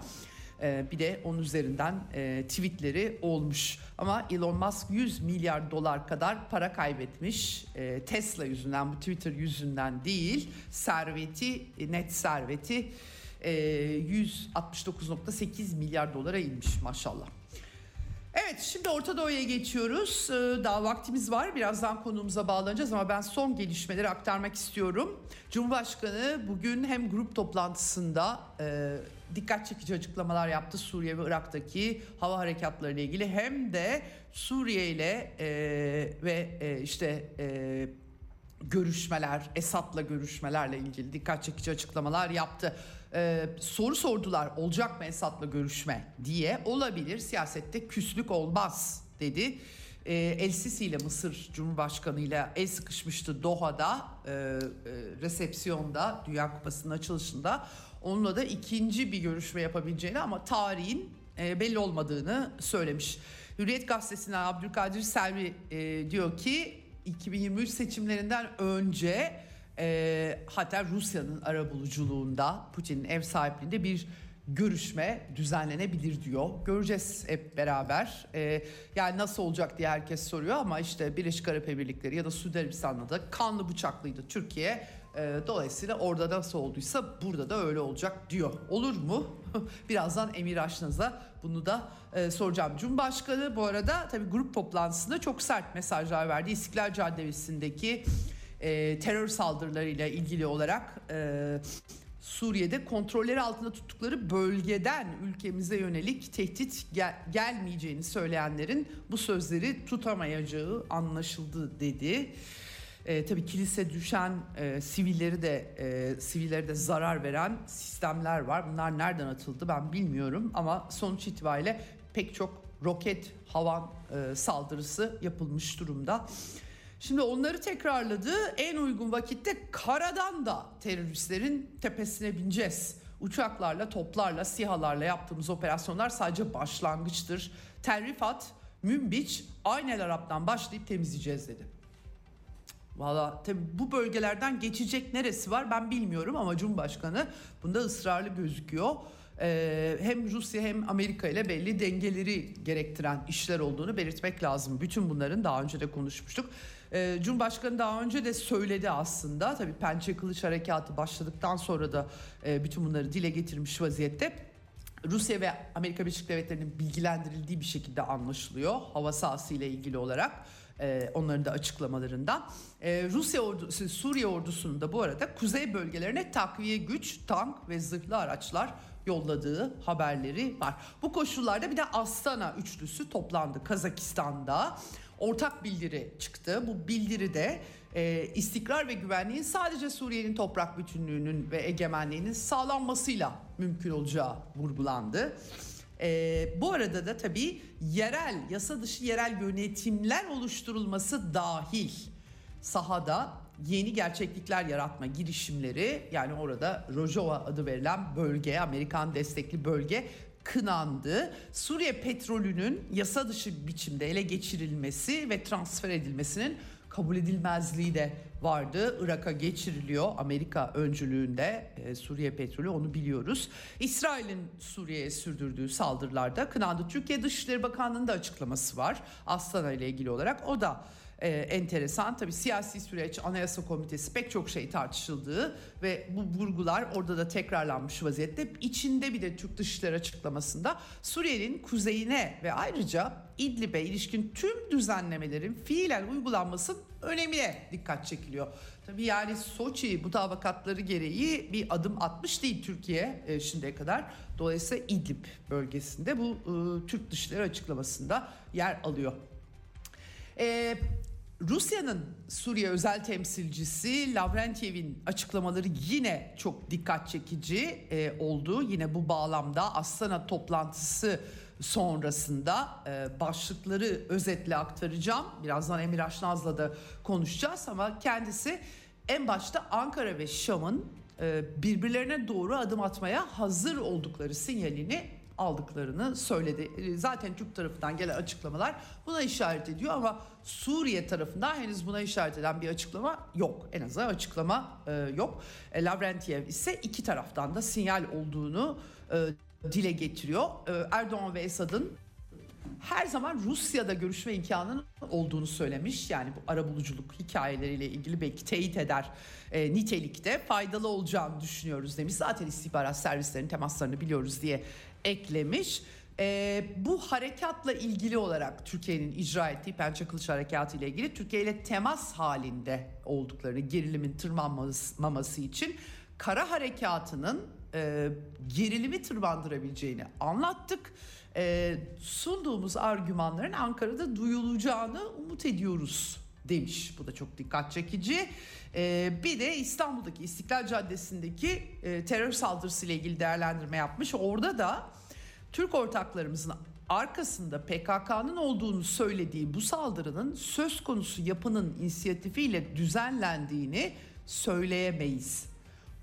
E, bir de onun üzerinden e, tweetleri olmuş. Ama Elon Musk 100 milyar dolar kadar para kaybetmiş. E, Tesla yüzünden, bu Twitter yüzünden değil. Serveti, net serveti e, 169.8 milyar dolara inmiş maşallah. Evet şimdi Orta Doğu'ya geçiyoruz. Ee, daha vaktimiz var. Birazdan konuğumuza bağlanacağız ama ben son gelişmeleri aktarmak istiyorum. Cumhurbaşkanı bugün hem grup toplantısında e, dikkat çekici açıklamalar yaptı Suriye ve Irak'taki hava harekatları ile ilgili hem de Suriye ile e, ve e, işte görüşmeler, Esad'la görüşmelerle ilgili dikkat çekici açıklamalar yaptı. Ee, soru sordular olacak mı Esad'la görüşme diye olabilir siyasette küslük olmaz dedi. Ee, El Sisi ile Mısır Cumhurbaşkanı ile el sıkışmıştı Doha'da e, e, resepsiyonda Dünya Kupası'nın açılışında. Onunla da ikinci bir görüşme yapabileceğini ama tarihin e, belli olmadığını söylemiş. Hürriyet Gazetesi'nden Abdülkadir Selvi e, diyor ki 2023 seçimlerinden önce e, hatta Rusya'nın arabuluculuğunda Putin'in ev sahipliğinde bir görüşme düzenlenebilir diyor. Göreceğiz hep beraber. E, yani nasıl olacak diye herkes soruyor ama işte Birleşik Arap Emirlikleri ya da Suudi Arabistan'da da kanlı bıçaklıydı Türkiye. E, dolayısıyla orada nasıl olduysa burada da öyle olacak diyor. Olur mu? (laughs) Birazdan Emir Aşnaz'a bunu da e, soracağım. Cumhurbaşkanı bu arada tabii grup toplantısında çok sert mesajlar verdi. İstiklal Caddesi'ndeki e, terör saldırılarıyla ilgili olarak e, Suriye'de kontrolleri altında tuttukları bölgeden ülkemize yönelik tehdit gel- gelmeyeceğini söyleyenlerin bu sözleri tutamayacağı anlaşıldı dedi. E, tabii kilise düşen e, sivilleri de e, sivilleri de zarar veren sistemler var. Bunlar nereden atıldı ben bilmiyorum ama sonuç itibariyle pek çok roket havan e, saldırısı yapılmış durumda. Şimdi onları tekrarladı. En uygun vakitte karadan da teröristlerin tepesine bineceğiz uçaklarla, toplarla, sihalarla yaptığımız operasyonlar sadece başlangıçtır. Tel Rifat, Münbiç, Aynel Arap'tan başlayıp temizleyeceğiz dedi. Valla tabi bu bölgelerden geçecek neresi var ben bilmiyorum ama Cumhurbaşkanı bunda ısrarlı gözüküyor. Ee, hem Rusya hem Amerika ile belli dengeleri gerektiren işler olduğunu belirtmek lazım. Bütün bunların daha önce de konuşmuştuk. Ee, Cumhurbaşkanı daha önce de söyledi aslında. Tabii Pençe Kılıç Harekatı başladıktan sonra da e, bütün bunları dile getirmiş vaziyette. Rusya ve Amerika Birleşik Devletleri'nin bilgilendirildiği bir şekilde anlaşılıyor hava sahası ile ilgili olarak e, onların da açıklamalarından. E, Rusya ordusu, Suriye ordusunun da bu arada kuzey bölgelerine takviye güç, tank ve zırhlı araçlar yolladığı haberleri var. Bu koşullarda bir de Astana üçlüsü toplandı Kazakistan'da. Ortak bildiri çıktı. Bu bildiride e, istikrar ve güvenliğin sadece Suriye'nin toprak bütünlüğünün ve egemenliğinin sağlanmasıyla mümkün olacağı vurgulandı. E, bu arada da tabii yerel, yasa dışı yerel yönetimler oluşturulması dahil sahada yeni gerçeklikler yaratma girişimleri yani orada Rojava adı verilen bölge, Amerikan destekli bölge kınandı. Suriye petrolünün yasa dışı biçimde ele geçirilmesi ve transfer edilmesinin kabul edilmezliği de vardı. Irak'a geçiriliyor Amerika öncülüğünde e, Suriye petrolü onu biliyoruz. İsrail'in Suriye'ye sürdürdüğü saldırılarda kınandı. Türkiye Dışişleri Bakanlığı'nın da açıklaması var Astana ile ilgili olarak. O da e, enteresan. Tabii siyasi süreç, anayasa komitesi pek çok şey tartışıldığı ve bu vurgular orada da tekrarlanmış vaziyette. İçinde bir de Türk Dışişleri açıklamasında Suriye'nin kuzeyine ve ayrıca İdlib'e ilişkin tüm düzenlemelerin fiilen uygulanması önemine dikkat çekiliyor. Tabii yani Soçi mutabakatları gereği bir adım atmış değil Türkiye e, şimdiye kadar. Dolayısıyla İdlib bölgesinde bu e, Türk Dışişleri açıklamasında yer alıyor. E, Rusya'nın Suriye özel temsilcisi Lavrentyev'in açıklamaları yine çok dikkat çekici e, oldu. Yine bu bağlamda Astana toplantısı sonrasında e, başlıkları özetle aktaracağım. Birazdan Emir Aşnaz'la da konuşacağız ama kendisi en başta Ankara ve Şam'ın e, birbirlerine doğru adım atmaya hazır oldukları sinyalini aldıklarını söyledi. E, zaten Türk tarafından gelen açıklamalar buna işaret ediyor ama Suriye tarafından henüz buna işaret eden bir açıklama yok. En azından açıklama e, yok. E, Lavrentiev ise iki taraftan da sinyal olduğunu e, dile getiriyor. E, Erdoğan ve Esad'ın her zaman Rusya'da görüşme imkanının olduğunu söylemiş. Yani bu arabuluculuk hikayeleriyle ilgili belki teyit eder e, nitelikte faydalı olacağını düşünüyoruz demiş. Zaten istihbarat servislerinin temaslarını biliyoruz diye eklemiş. E, bu harekatla ilgili olarak Türkiye'nin icra ettiği Pençe Kılıç Harekatı ile ilgili Türkiye ile temas halinde olduklarını gerilimin tırmanmaması için kara harekatının e, gerilimi tırmandırabileceğini anlattık. E, sunduğumuz argümanların Ankara'da duyulacağını umut ediyoruz demiş. Bu da çok dikkat çekici. E, bir de İstanbul'daki İstiklal Caddesi'ndeki e, terör saldırısı ile ilgili değerlendirme yapmış. Orada da Türk ortaklarımızın arkasında PKK'nın olduğunu söylediği bu saldırının söz konusu yapının inisiyatifiyle düzenlendiğini söyleyemeyiz.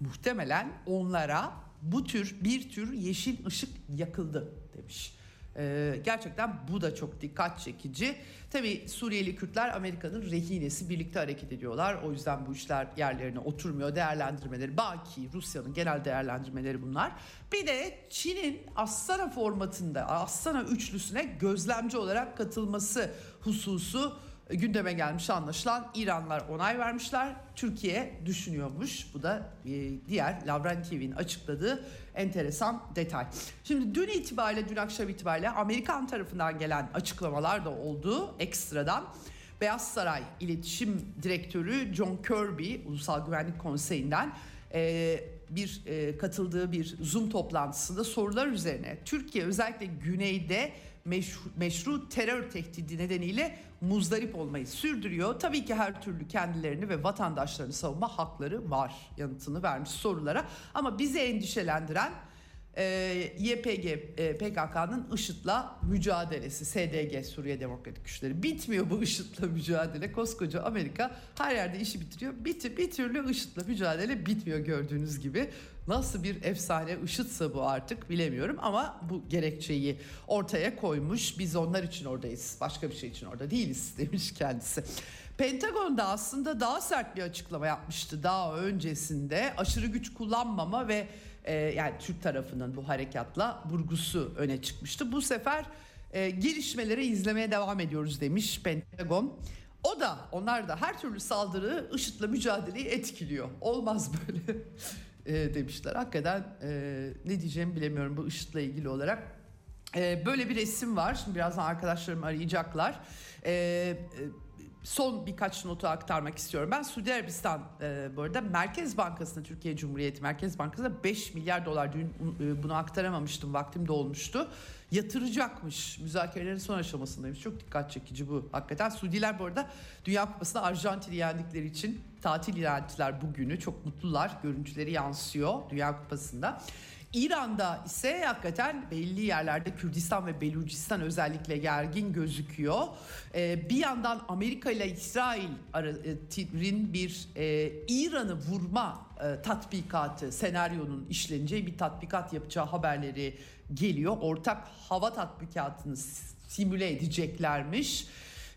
Muhtemelen onlara bu tür bir tür yeşil ışık yakıldı demiş. Ee, gerçekten bu da çok dikkat çekici. Tabii Suriyeli Kürtler Amerika'nın rehinesi birlikte hareket ediyorlar. O yüzden bu işler yerlerine oturmuyor. Değerlendirmeleri baki Rusya'nın genel değerlendirmeleri bunlar. Bir de Çin'in Astana formatında Astana üçlüsüne gözlemci olarak katılması hususu gündeme gelmiş anlaşılan İranlar onay vermişler. Türkiye düşünüyormuş. Bu da e, diğer Lavrentyev'in açıkladığı enteresan detay. Şimdi dün itibariyle, dün akşam itibariyle Amerikan tarafından gelen açıklamalar da oldu ekstradan. Beyaz Saray İletişim Direktörü John Kirby Ulusal Güvenlik Konseyi'nden e, bir e, katıldığı bir Zoom toplantısında sorular üzerine Türkiye özellikle güneyde meşru, meşru terör tehdidi nedeniyle muzdarip olmayı sürdürüyor. Tabii ki her türlü kendilerini ve vatandaşlarını savunma hakları var yanıtını vermiş sorulara. Ama bizi endişelendiren e, YPG e, PKK'nın IŞİD'la mücadelesi SDG Suriye Demokratik Güçleri bitmiyor bu IŞİD'le mücadele koskoca Amerika her yerde işi bitiriyor bir, bir türlü IŞİD'le mücadele bitmiyor gördüğünüz gibi nasıl bir efsane IŞİD'se bu artık bilemiyorum ama bu gerekçeyi ortaya koymuş biz onlar için oradayız başka bir şey için orada değiliz (laughs) demiş kendisi. Pentagon da aslında daha sert bir açıklama yapmıştı daha öncesinde aşırı güç kullanmama ve e, yani Türk tarafının bu harekatla vurgusu öne çıkmıştı. Bu sefer e, gelişmeleri izlemeye devam ediyoruz demiş Pentagon. O da onlar da her türlü saldırı IŞİD'le mücadeleyi etkiliyor. Olmaz böyle (laughs) e, demişler. Hakikaten e, ne diyeceğimi bilemiyorum bu IŞİD'le ilgili olarak. E, böyle bir resim var. Şimdi birazdan arkadaşlarım arayacaklar. E, e, son birkaç notu aktarmak istiyorum. Ben Suudi Arabistan e, bu arada Merkez Bankası'na Türkiye Cumhuriyeti Merkez Bankası'na 5 milyar dolar dün e, bunu aktaramamıştım vaktim dolmuştu. Yatıracakmış müzakerelerin son aşamasındaymış. Çok dikkat çekici bu. Hakikaten Suudiler bu arada Dünya Kupası'nda Arjantin'i yendikleri için tatil ilan ettiler bugünü. Çok mutlular. Görüntüleri yansıyor Dünya Kupası'nda. İran'da ise hakikaten belli yerlerde Kürdistan ve Belucistan özellikle gergin gözüküyor. Ee, bir yandan Amerika ile İsrail'in bir e, İran'ı vurma e, tatbikatı, senaryonun işleneceği bir tatbikat yapacağı haberleri geliyor. Ortak hava tatbikatını simüle edeceklermiş.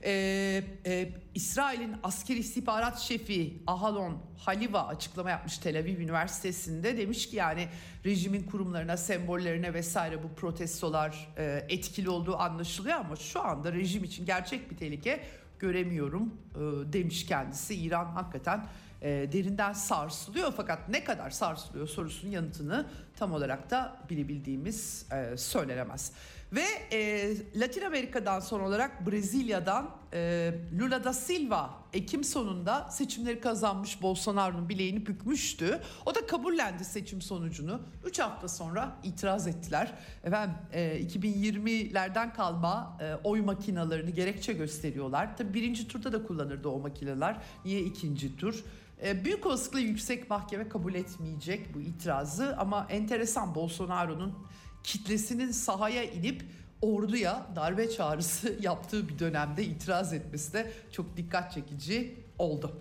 Ee, e, İsrail'in askeri istihbarat şefi Ahalon Haliva açıklama yapmış Tel Aviv Üniversitesi'nde demiş ki yani rejimin kurumlarına, sembollerine vesaire bu protestolar e, etkili olduğu anlaşılıyor ama şu anda rejim için gerçek bir tehlike göremiyorum e, demiş kendisi. İran hakikaten e, derinden sarsılıyor fakat ne kadar sarsılıyor sorusunun yanıtını tam olarak da bilebildiğimiz e, söylenemez. Ve e, Latin Amerika'dan son olarak Brezilya'dan e, Lula da Silva Ekim sonunda seçimleri kazanmış Bolsonaro'nun bileğini bükmüştü. O da kabullendi seçim sonucunu. 3 hafta sonra itiraz ettiler. Efendim e, 2020'lerden kalma e, oy makinalarını gerekçe gösteriyorlar. Tabii birinci turda da kullanırdı o makineler. Niye ikinci tur? E, büyük olasılıkla yüksek mahkeme kabul etmeyecek bu itirazı ama enteresan Bolsonaro'nun kitlesinin sahaya inip orduya darbe çağrısı (laughs) yaptığı bir dönemde itiraz etmesi de çok dikkat çekici oldu.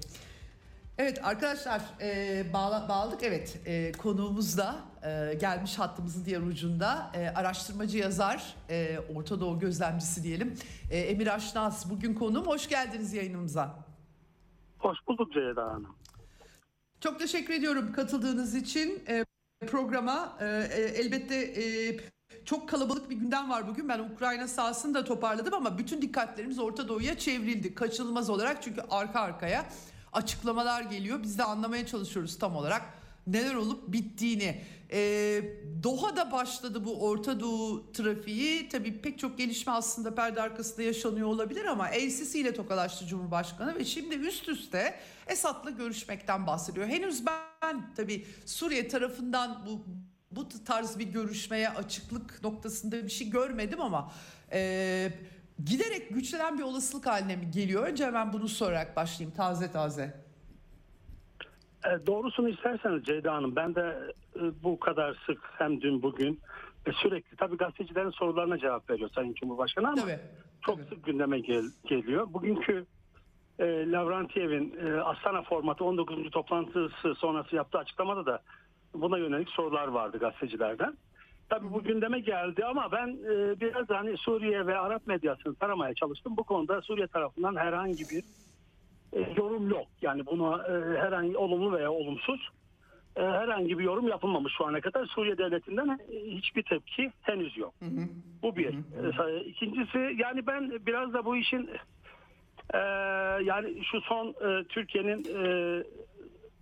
Evet arkadaşlar e, bağla, bağladık evet e, konuğumuz da e, gelmiş hattımızın diğer ucunda e, araştırmacı yazar e, Orta Doğu gözlemcisi diyelim e, Emir Aşnaz bugün konuğum hoş geldiniz yayınımıza.
Hoş bulduk Ceyda Hanım.
Çok teşekkür ediyorum katıldığınız için e, programa. E, e, elbette e, çok kalabalık bir gündem var bugün. Ben Ukrayna sahasını da toparladım ama bütün dikkatlerimiz Orta Doğu'ya çevrildi. Kaçınılmaz olarak çünkü arka arkaya açıklamalar geliyor. Biz de anlamaya çalışıyoruz tam olarak neler olup bittiğini. Ee, Doha'da başladı bu Orta Doğu trafiği. Tabii pek çok gelişme aslında perde arkasında yaşanıyor olabilir ama Sisi ile tokalaştı Cumhurbaşkanı ve şimdi üst üste Esad'la görüşmekten bahsediyor. Henüz ben tabii Suriye tarafından bu bu tarz bir görüşmeye açıklık noktasında bir şey görmedim ama e, giderek güçlenen bir olasılık haline mi geliyor? Önce hemen bunu sorarak başlayayım taze taze.
E, doğrusunu isterseniz Ceyda Hanım ben de e, bu kadar sık hem dün bugün e, sürekli tabii gazetecilerin sorularına cevap veriyor Sayın Cumhurbaşkanı ama
Tabii,
çok
tabii.
sık gündeme gel, geliyor. Bugünkü e, Lavrentiyev'in e, Astana formatı 19. toplantısı sonrası yaptığı açıklamada da buna yönelik sorular vardı gazetecilerden. Tabii bu gündeme geldi ama ben e, biraz hani Suriye ve Arap medyasını taramaya çalıştım. Bu konuda Suriye tarafından herhangi bir e, yorum yok. Yani buna e, herhangi olumlu veya olumsuz e, herhangi bir yorum yapılmamış şu ana kadar. Suriye devletinden e, hiçbir tepki henüz yok. Bu bir. E, İkincisi yani ben biraz da bu işin e, yani şu son e, Türkiye'nin e,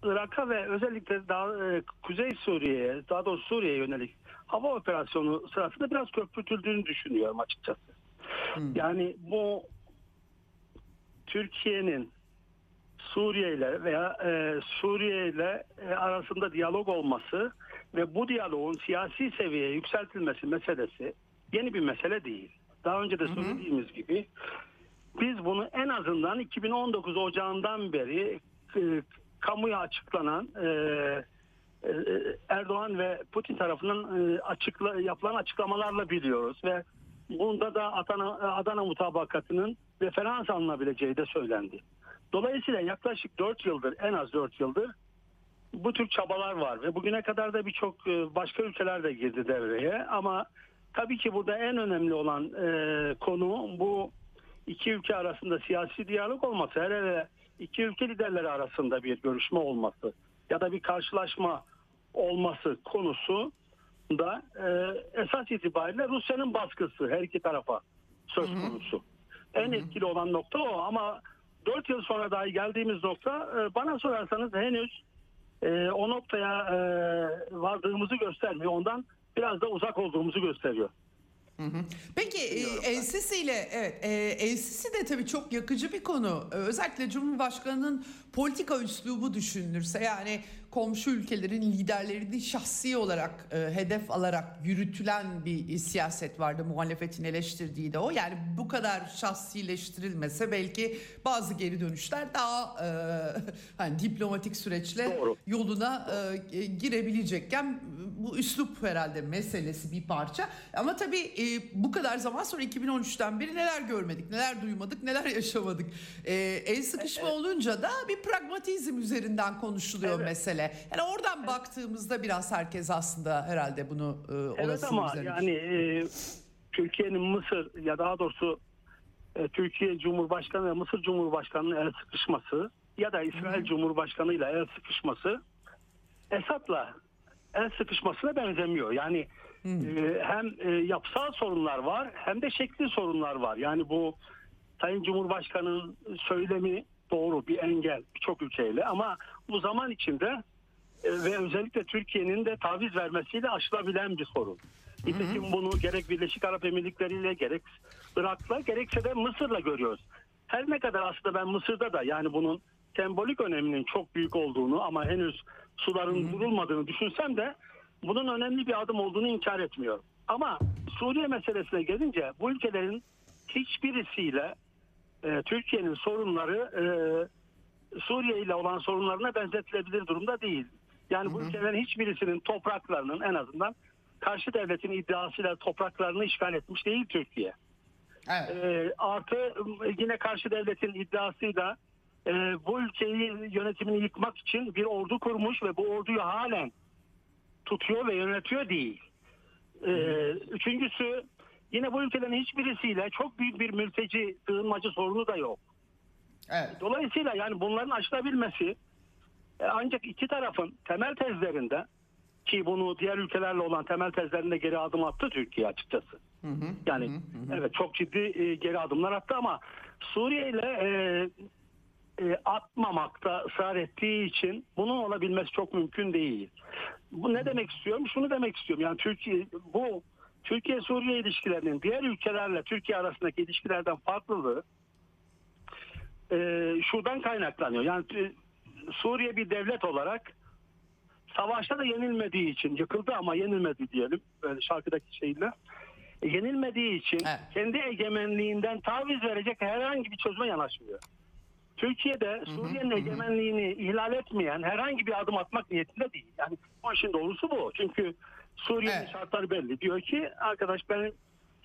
Irak'a ve özellikle daha e, Kuzey Suriye'ye daha doğrusu Suriye'ye yönelik hava operasyonu sırasında biraz köpürtüldüğünü düşünüyorum açıkçası. Yani bu Türkiye'nin Suriye ile veya e, Suriye ile e, arasında diyalog olması ve bu diyaloğun siyasi seviyeye yükseltilmesi meselesi yeni bir mesele değil. Daha önce de söylediğimiz gibi biz bunu en azından 2019 Ocağı'ndan beri e, kamuya açıklanan e, e, Erdoğan ve Putin tarafından e, açıkla, yapılan açıklamalarla biliyoruz ve bunda da Adana, Adana mutabakatının referans alınabileceği de söylendi. Dolayısıyla yaklaşık 4 yıldır en az 4 yıldır bu tür çabalar var ve bugüne kadar da birçok e, başka ülkeler de girdi devreye. Ama tabii ki burada en önemli olan e, konu bu iki ülke arasında siyasi diyalog olması. Her hele iki ülke liderleri arasında bir görüşme olması ya da bir karşılaşma olması konusu da e, esas itibariyle Rusya'nın baskısı her iki tarafa söz konusu. En etkili olan nokta o ama 4 yıl sonra dahi geldiğimiz nokta e, bana sorarsanız henüz e, o noktaya e, vardığımızı göstermiyor. Ondan biraz da uzak olduğumuzu gösteriyor.
Peki e, El-Sisi ile evet e, El-Sisi de tabii çok yakıcı bir konu. Özellikle Cumhurbaşkanı'nın politika üslubu düşünülürse yani komşu ülkelerin liderlerini şahsi olarak e, hedef alarak yürütülen bir siyaset vardı. Muhalefetin eleştirdiği de o. Yani bu kadar şahsileştirilmese belki bazı geri dönüşler daha e, (laughs) hani diplomatik süreçle
Doğru.
yoluna e, girebilecekken bu üslup herhalde meselesi bir parça. Ama tabii e, bu kadar zaman sonra 2013'ten beri neler görmedik, neler duymadık, neler yaşamadık. E, el sıkışma olunca da bir pragmatizm üzerinden konuşuluyor
Evet.
mesele. Yani oradan baktığımızda biraz herkes aslında herhalde bunu e,
Evet
olası
ama
üzerine
yani e, Türkiye'nin Mısır ya daha doğrusu e, Türkiye Cumhurbaşkanı ve Mısır Cumhurbaşkanı'nın el sıkışması ya da İsrail Cumhurbaşkanı ile el sıkışması Esad'la el sıkışmasına benzemiyor. Yani e, hem e, yapısal sorunlar var hem de şekli sorunlar var. Yani bu Sayın Cumhurbaşkanı'nın söylemi doğru bir engel birçok ülkeyle ama bu zaman içinde ve özellikle Türkiye'nin de taviz vermesiyle aşılabilen bir sorun. Nitekim bunu gerek Birleşik Arap Emirlikleri ile gerek Irak'la gerekse de Mısır'la görüyoruz. Her ne kadar aslında ben Mısır'da da yani bunun sembolik öneminin çok büyük olduğunu ama henüz suların durulmadığını düşünsem de bunun önemli bir adım olduğunu inkar etmiyorum. Ama Suriye meselesine gelince bu ülkelerin hiçbirisiyle e, Türkiye'nin sorunları e, Suriye ile olan sorunlarına benzetilebilir durumda değil. Yani bu ülkelerin hiçbirisinin topraklarının en azından karşı devletin iddiasıyla topraklarını işgal etmiş değil Türkiye.
Evet.
E, artı yine karşı devletin iddiasıyla e, bu ülkeyi yönetimini yıkmak için bir ordu kurmuş ve bu orduyu halen tutuyor ve yönetiyor değil. E, üçüncüsü yine bu ülkelerin hiçbirisiyle çok büyük bir mülteci sığınmacı sorunu da yok.
Evet.
Dolayısıyla yani bunların aşılabilmesi ancak iki tarafın temel tezlerinde ki bunu diğer ülkelerle olan temel tezlerinde geri adım attı Türkiye açıkçası. Yani evet çok ciddi e, geri adımlar attı ama Suriye ile e, e, atmamakta ısrar ettiği için bunun olabilmesi çok mümkün değil. Bu ne demek istiyorum? Şunu demek istiyorum. Yani Türkiye bu Türkiye Suriye ilişkilerinin diğer ülkelerle Türkiye arasındaki ilişkilerden farklılığı e, şuradan kaynaklanıyor. Yani e, Suriye bir devlet olarak savaşta da yenilmediği için yıkıldı ama yenilmedi diyelim böyle şarkıdaki şeyle. E, yenilmediği için
Evet.
kendi egemenliğinden taviz verecek herhangi bir çözüme yanaşmıyor. Türkiye'de Suriye'nin egemenliğini ihlal etmeyen herhangi bir adım atmak niyetinde değil. Yani bu işin doğrusu bu. Çünkü Suriye'nin
Evet.
şartları belli. Diyor ki arkadaş ben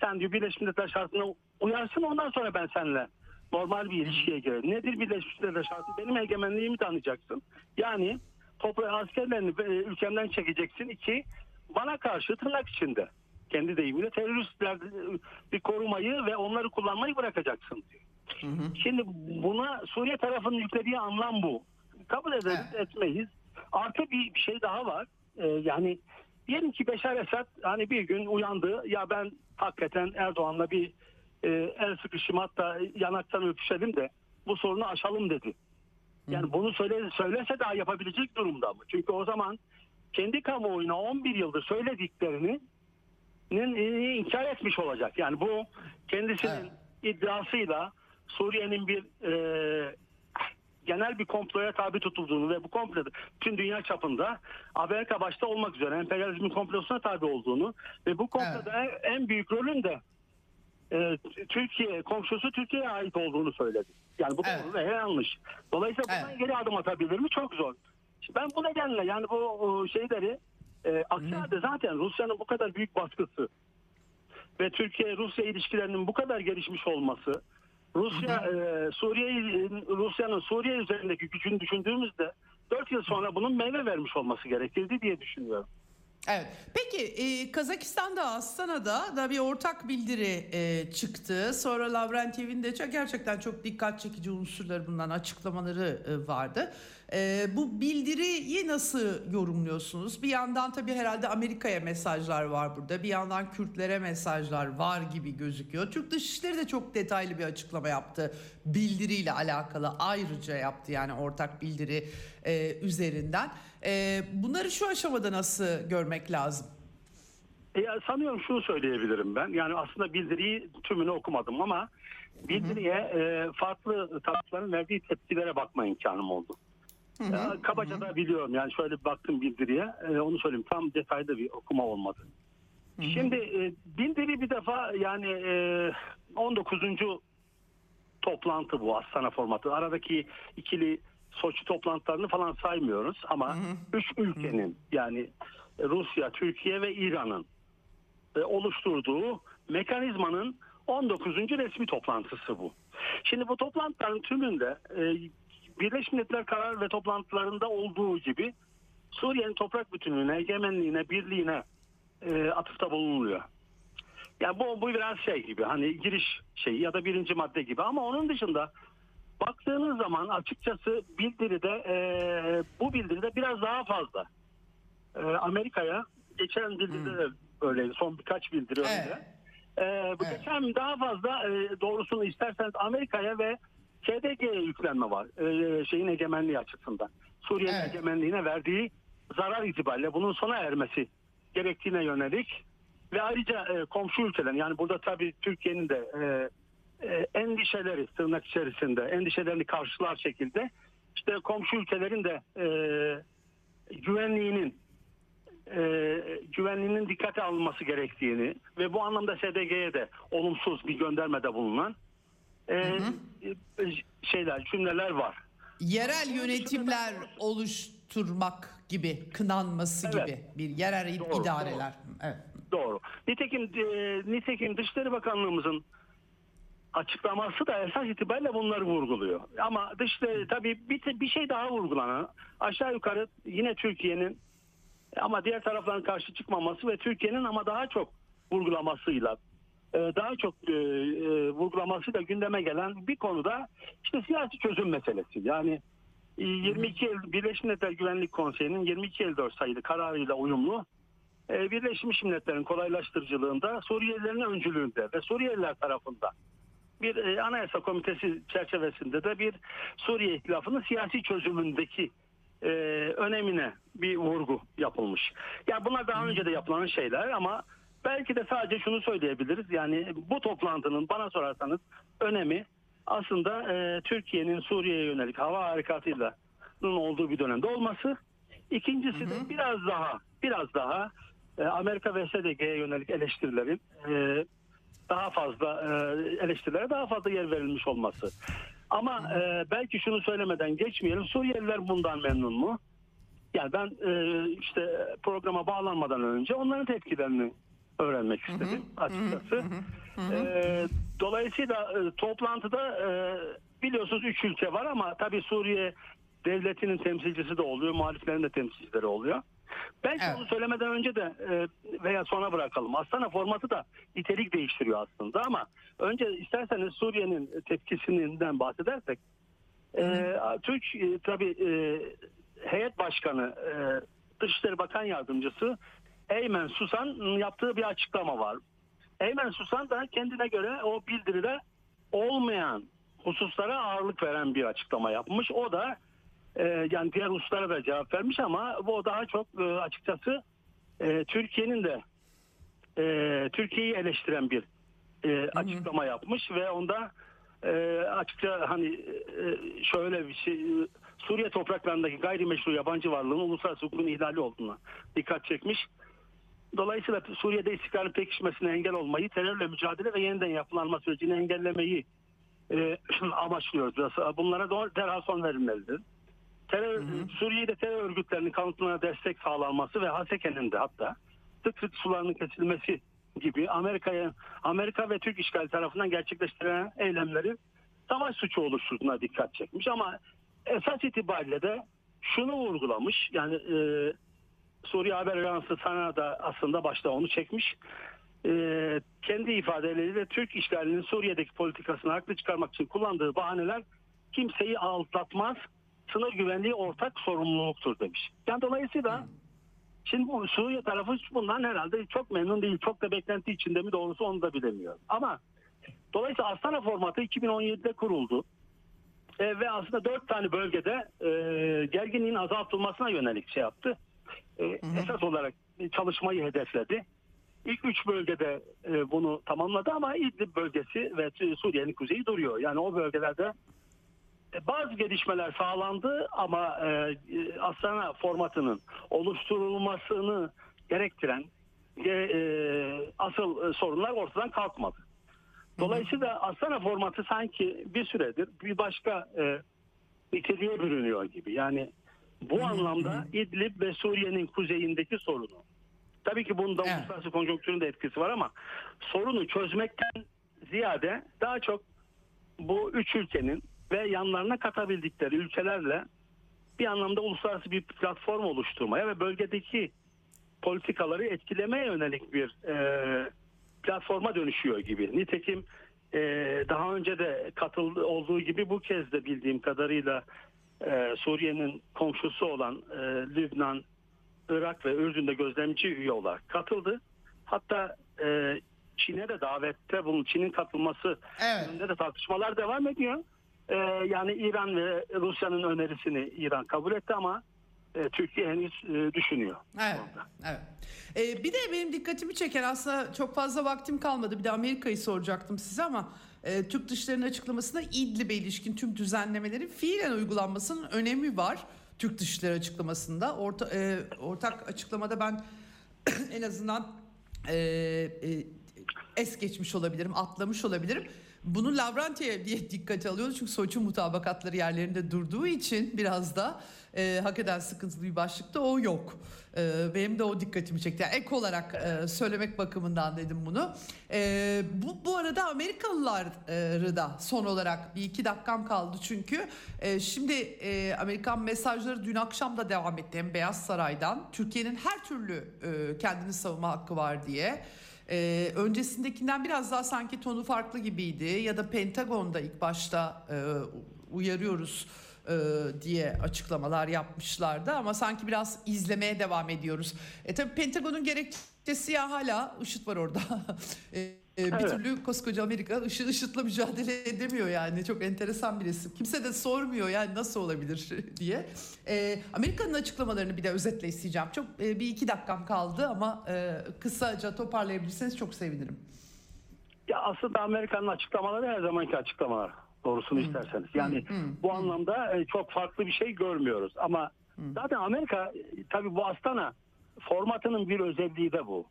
sen diyor Birleşmiş Milletler şartına uyarsın ondan sonra ben seninle normal bir ilişkiye girerim. Nedir Birleşmiş Milletler şartı? Benim egemenliğimi tanıyacaksın. Yani toprağı askerlerini e, ülkemden çekeceksin. İki, bana karşı tırnak içinde kendi deyimiyle teröristler e, bir korumayı ve onları kullanmayı bırakacaksın diyor. Şimdi buna Suriye tarafının yüklediği anlam bu. Kabul ederiz
Evet.
etmeyiz. Artı bir bir şey daha var. Ee, yani diyelim ki Beşar Esad hani bir gün uyandı ya ben hakikaten Erdoğan'la bir e, el sıkışım hatta yanaktan öpüşelim de bu sorunu aşalım dedi. Yani bunu söyle, söylese daha yapabilecek durumda mı? Çünkü o zaman kendi kamuoyuna 11 yıldır söylediklerini e, inkar etmiş olacak. Yani bu kendisinin iddiasıyla Suriye'nin bir e, genel bir komploya tabi tutulduğunu ve bu komplo tüm dünya çapında Amerika başta olmak üzere emperyalizmin komplosuna tabi olduğunu ve bu komploda en büyük rolün de e, Türkiye komşusu Türkiye'ye ait olduğunu söyledi. Yani bu
Evet.
ve yanlış. Dolayısıyla bundan
Evet.
geri adım atabilir mi? Çok zor. Ben bu nedenle yani bu şeyleri e, aksi halde zaten Rusya'nın bu kadar büyük baskısı ve Türkiye-Rusya ilişkilerinin bu kadar gelişmiş olması Rusya e, Suriye Rusya'nın Suriye üzerindeki gücünü düşündüğümüzde 4 yıl sonra bunun meyve vermiş olması gerekirdi diye düşünüyorum.
Evet. Peki e, Kazakistan'da Astana'da da bir ortak bildiri e, çıktı. Sonra Lavrentyev'in de çok, gerçekten çok dikkat çekici unsurları bundan açıklamaları e, vardı. E, bu bildiriyi nasıl yorumluyorsunuz? Bir yandan tabii herhalde Amerika'ya mesajlar var burada. Bir yandan Kürtlere mesajlar var gibi gözüküyor. Türk Dışişleri de çok detaylı bir açıklama yaptı. Bildiriyle alakalı ayrıca yaptı yani ortak bildiri e, üzerinden. E, bunları şu aşamada nasıl görmek lazım?
Ya sanıyorum şunu söyleyebilirim ben. Yani aslında bildiriyi tümünü okumadım ama bildiriye e, farklı tarafların verdiği tepkilere bakma imkanım oldu. Ya, kabaca da biliyorum yani şöyle bir baktım bildiriye e, onu söyleyeyim tam detaylı bir okuma olmadı. Şimdi e, bildiri bir defa yani e, 19. toplantı bu Astana formatı. Aradaki ikili Soçi toplantılarını falan saymıyoruz ama üç ülkenin yani Rusya, Türkiye ve İran'ın e, oluşturduğu mekanizmanın 19. resmi toplantısı bu. Şimdi bu toplantıların tümünde e, Birleşmiş Milletler karar ve toplantılarında olduğu gibi Suriye'nin toprak bütünlüğüne, egemenliğine, birliğine e, atıfta bulunuluyor. Yani bu, bu biraz şey gibi hani giriş şeyi ya da birinci madde gibi ama onun dışında baktığınız zaman açıkçası bildiride e, bu bildiride biraz daha fazla e, Amerika'ya geçen bildiride de öyleydi son birkaç bildiri öyle. E, bu
Evet.
geçen daha fazla e, doğrusunu isterseniz Amerika'ya ve KDG'ye yüklenme var e, şeyin egemenliği açısından. Suriye'nin
Evet.
egemenliğine verdiği zarar itibariyle bunun sona ermesi gerektiğine yönelik ve ayrıca e, komşu ülkelerin yani burada tabii Türkiye'nin de e, endişeleri tırnak içerisinde endişelerini karşılar şekilde işte komşu ülkelerin de e, güvenliğinin e, güvenliğinin dikkate alınması gerektiğini ve bu anlamda SDG'ye de olumsuz bir göndermede bulunan e, e, şeyler cümleler var.
Yerel yönetimler oluşturmak gibi, kınanması
Evet.
gibi bir yerel
Doğru,
idareler. Evet.
Doğru. Nitekim e, nitekim Dışişleri Bakanlığımızın açıklaması da esas itibariyle bunları vurguluyor. Ama dışişleri tabii bir, bir şey daha vurgulanan aşağı yukarı yine Türkiye'nin ama diğer tarafların karşı çıkmaması ve Türkiye'nin ama daha çok vurgulamasıyla e, daha çok e, e, vurgulamasıyla gündeme gelen bir konuda işte siyasi çözüm meselesi. Yani e, 22 Eylül Birleşmiş Milletler Güvenlik Konseyi'nin 22.54 sayılı kararıyla uyumlu Birleşmiş Milletler'in kolaylaştırıcılığında Suriyelilerin öncülüğünde ve Suriyeliler tarafında bir e, anayasa komitesi çerçevesinde de bir Suriye ihtilafının siyasi çözümündeki e, önemine bir vurgu yapılmış. Ya bunlar daha önce de yapılan şeyler ama belki de sadece şunu söyleyebiliriz. Yani bu toplantının bana sorarsanız önemi aslında e, Türkiye'nin Suriye'ye yönelik hava harekatıyla olduğu bir dönemde olması. İkincisi de biraz daha biraz daha e, Amerika ve SDG'ye yönelik eleştirilerin e, daha fazla e, eleştirilere daha fazla yer verilmiş olması. Ama e, belki şunu söylemeden geçmeyelim. Suriyeliler bundan memnun mu? Yani ben e, işte programa bağlanmadan önce onların tepkilerini öğrenmek istedim açıkçası. Dolayısıyla toplantıda biliyorsunuz üç ülke var ama tabii Suriye devletinin temsilcisi de oluyor, muhaliflerin de temsilcileri oluyor. Belki
Evet.
onu söylemeden önce de e, veya sona bırakalım. Astana formatı da nitelik değiştiriyor aslında ama önce isterseniz Suriye'nin tepkisinden bahsedersek e, Türk e, tabii e, heyet başkanı e, Dışişleri Bakan Yardımcısı Eymen Susan yaptığı bir açıklama var. Eymen Susan da kendine göre o bildiride olmayan hususlara ağırlık veren bir açıklama yapmış. O da e, yani diğer hususlara da cevap vermiş ama bu daha çok e, açıkçası e, Türkiye'nin de e, Türkiye'yi eleştiren bir e, açıklama yapmış ve onda e, açıkça hani e, şöyle bir şey Suriye topraklarındaki gayrimeşru yabancı varlığın uluslararası hukukun ihlali olduğuna dikkat çekmiş. Dolayısıyla Suriye'de istikrarın pekişmesine engel olmayı, terörle mücadele ve yeniden yapılanma sürecini engellemeyi e, (clears throat) amaçlıyoruz. Bunlara derhal son verilmelidir. Terör, Suriye'de terör örgütlerinin kanıtlarına destek sağlanması ve Haseke'nin de hatta sık sık sularının kesilmesi gibi Amerika'ya Amerika ve Türk işgali tarafından gerçekleştirilen eylemleri savaş suçu oluşturduğuna dikkat çekmiş ama esas itibariyle de şunu vurgulamış yani e, Suriye Haber Ajansı sana da aslında başta onu çekmiş. E, kendi ifadeleriyle Türk işgalinin Suriye'deki politikasını haklı çıkarmak için kullandığı bahaneler kimseyi aldatmaz, sınır güvenliği ortak sorumluluktur demiş. Yani dolayısıyla şimdi bu Suriye tarafı bundan herhalde çok memnun değil, çok da beklenti içinde mi doğrusu onu da bilemiyorum. Ama dolayısıyla Astana formatı 2017'de kuruldu. E, ve aslında dört tane bölgede e, gerginliğin azaltılmasına yönelik şey yaptı. E, esas olarak çalışmayı hedefledi. İlk üç bölgede e, bunu tamamladı ama İdlib bölgesi ve Suriye'nin kuzeyi duruyor. Yani o bölgelerde bazı gelişmeler sağlandı ama e, e, Astana formatının oluşturulmasını gerektiren e, e, asıl e, sorunlar ortadan kalkmadı. Dolayısıyla Astana formatı sanki bir süredir bir başka e, bitiriyor bürünüyor gibi. Yani bu anlamda İdlib ve Suriye'nin kuzeyindeki sorunu. Tabii ki bunda
Evet.
uluslararası konjonktürün de etkisi var ama sorunu çözmekten ziyade daha çok bu üç ülkenin ve yanlarına katabildikleri ülkelerle bir anlamda uluslararası bir platform oluşturmaya ve bölgedeki politikaları etkilemeye yönelik bir e, platforma dönüşüyor gibi. Nitekim e, daha önce de katıldı olduğu gibi bu kez de bildiğim kadarıyla e, Suriye'nin komşusu olan e, Lübnan, Irak ve Ürdün'de gözlemci üye olarak katıldı. Hatta e, Çin'e de davette bulun. Çin'in katılması
Evet.
de tartışmalar devam ediyor. E, yani İran ve Rusya'nın önerisini İran kabul etti ama e, Türkiye henüz e, düşünüyor.
Evet, evet. Ee, bir de benim dikkatimi çeken aslında çok fazla vaktim kalmadı. Bir de Amerika'yı soracaktım size ama e, Türk Dışişleri'nin açıklamasında İdlib'e ilişkin tüm düzenlemelerin fiilen uygulanmasının önemi var. Türk Dışişleri açıklamasında. Orta, e, ortak açıklamada ben (clears throat) en azından e, e, es geçmiş olabilirim, atlamış olabilirim. Bunu Lavrantiye diye (laughs) dikkate alıyordu çünkü Soçi mutabakatları yerlerinde durduğu için biraz da e, hak eden sıkıntılı bir başlıkta o yok. E, benim de o dikkatimi çekti. Yani ek olarak e, söylemek bakımından dedim bunu. E, bu, bu arada Amerikalıları da son olarak bir iki dakikam kaldı çünkü. E, şimdi e, Amerikan mesajları dün akşam da devam etti hem Beyaz Saray'dan. Türkiye'nin her türlü e, kendini savunma hakkı var diye. Ee, öncesindekinden biraz daha sanki tonu farklı gibiydi ya da Pentagon'da ilk başta e, uyarıyoruz e, diye açıklamalar yapmışlardı ama sanki biraz izlemeye devam ediyoruz. E tabii Pentagon'un gerekçesi ya hala IŞİD var orada. (laughs) E, e, bir
Evet.
türlü koskoca Amerika IŞİD, IŞİD'le mücadele edemiyor yani çok enteresan bir resim. Kimse de sormuyor yani nasıl olabilir (laughs) diye. E, Amerika'nın açıklamalarını bir de özetle isteyeceğim. Çok e, bir iki dakikam kaldı ama e, kısaca toparlayabilirseniz çok sevinirim.
Ya aslında Amerika'nın açıklamaları her zamanki açıklamalar doğrusunu isterseniz. Yani bu anlamda e, çok farklı bir şey görmüyoruz. Ama zaten Amerika e, tabii bu Astana formatının bir özelliği de bu.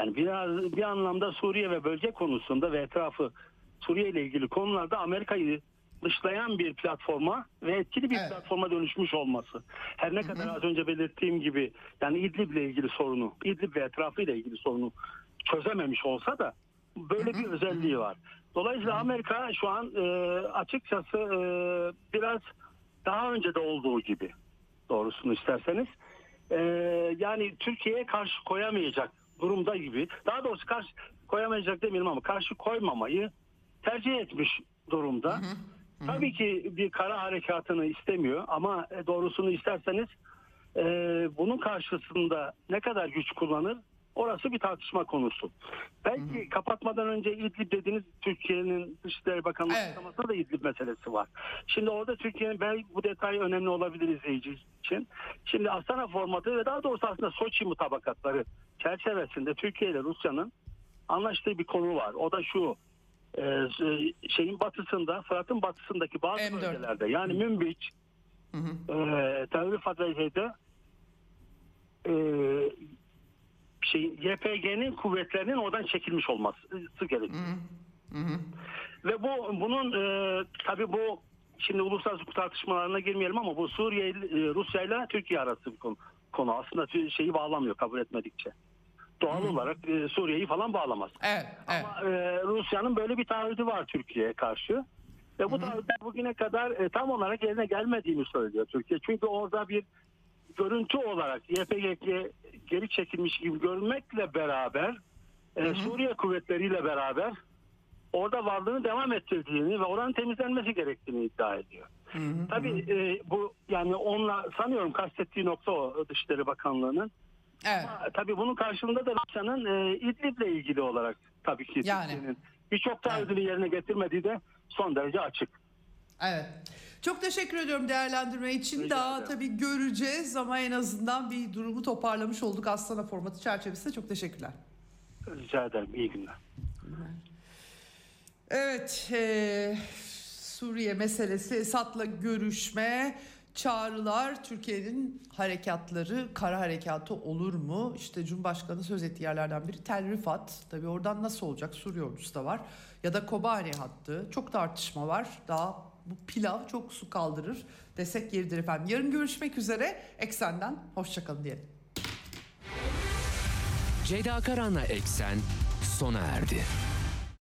Yani biraz bir anlamda Suriye ve bölge konusunda ve etrafı Suriye ile ilgili konularda Amerika'yı dışlayan bir platforma ve etkili bir
Evet.
platforma dönüşmüş olması. Her ne kadar az önce belirttiğim gibi yani İdlib ile ilgili sorunu, İdlib ve etrafı ile ilgili sorunu çözememiş olsa da böyle bir özelliği var. Dolayısıyla Amerika şu an e, açıkçası e, biraz daha önce de olduğu gibi doğrusunu isterseniz e, yani Türkiye'ye karşı koyamayacak durumda gibi. Daha doğrusu karşı koyamayacak demeyelim ama karşı koymamayı tercih etmiş durumda. Tabii ki bir kara harekatını istemiyor ama e, doğrusunu isterseniz e, bunun karşısında ne kadar güç kullanır orası bir tartışma konusu. Belki kapatmadan önce İdlib dediğiniz Türkiye'nin Dışişleri Bakanlığı
Evet.
açıklamasında da İdlib meselesi var. Şimdi orada Türkiye'nin belki bu detay önemli olabilir izleyici için. Şimdi Astana formatı ve daha doğrusu aslında Soçi mutabakatları çerçevesinde Türkiye ile Rusya'nın anlaştığı bir konu var. O da şu e, şeyin batısında Fırat'ın batısındaki bazı
M4.
bölgelerde yani Münbiç
Hı hı.
e, Tel Rifat ve Zeyde e, şey YPG'nin kuvvetlerinin oradan çekilmiş olması gerekiyor.
Hı hı.
Ve bu bunun e, tabi bu şimdi uluslararası tartışmalarına girmeyelim ama bu Suriye e, Rusya ile Türkiye arası bir konu. konu. Aslında şeyi bağlamıyor kabul etmedikçe. Doğal olarak e, Suriye'yi falan bağlamaz.
Evet, evet.
Ama e, Rusya'nın böyle bir taahhüdü var Türkiye'ye karşı. Ve bu taahhütler bugüne kadar e, tam olarak yerine gelmediğini söylüyor Türkiye. Çünkü orada bir görüntü olarak YPG geri çekilmiş gibi görünmekle beraber e, Suriye kuvvetleriyle beraber orada varlığını devam ettirdiğini ve oranın temizlenmesi gerektiğini iddia ediyor. Tabii e, bu yani onunla sanıyorum kastettiği nokta o Dışişleri Bakanlığı'nın.
Evet.
Ha, Tabii bunun karşılığında da Rusya'nın e, İdlib'le ilgili olarak tabii ki
Yani.
Birçok taahhüdünü yerine getirmediği de son derece açık.
Evet. Çok teşekkür ediyorum değerlendirme için.
Rica
Daha
ederim.
tabii göreceğiz ama en azından bir durumu toparlamış olduk Aslan'a formatı çerçevesinde. Çok teşekkürler.
Rica ederim. İyi günler.
Evet, eee, Suriye meselesi, Esad'la görüşme, çağrılar, Türkiye'nin harekatları, kara harekatı olur mu? İşte Cumhurbaşkanı söz ettiği yerlerden biri Tel Rifat. Tabii oradan nasıl olacak? Suriye ordusu da var. Ya da Kobani hattı. Çok tartışma var. Daha bu pilav çok su kaldırır desek yeridir efendim. Yarın görüşmek üzere. Eksenden hoşçakalın diyelim.
Ceyda Karan'la Eksen sona erdi.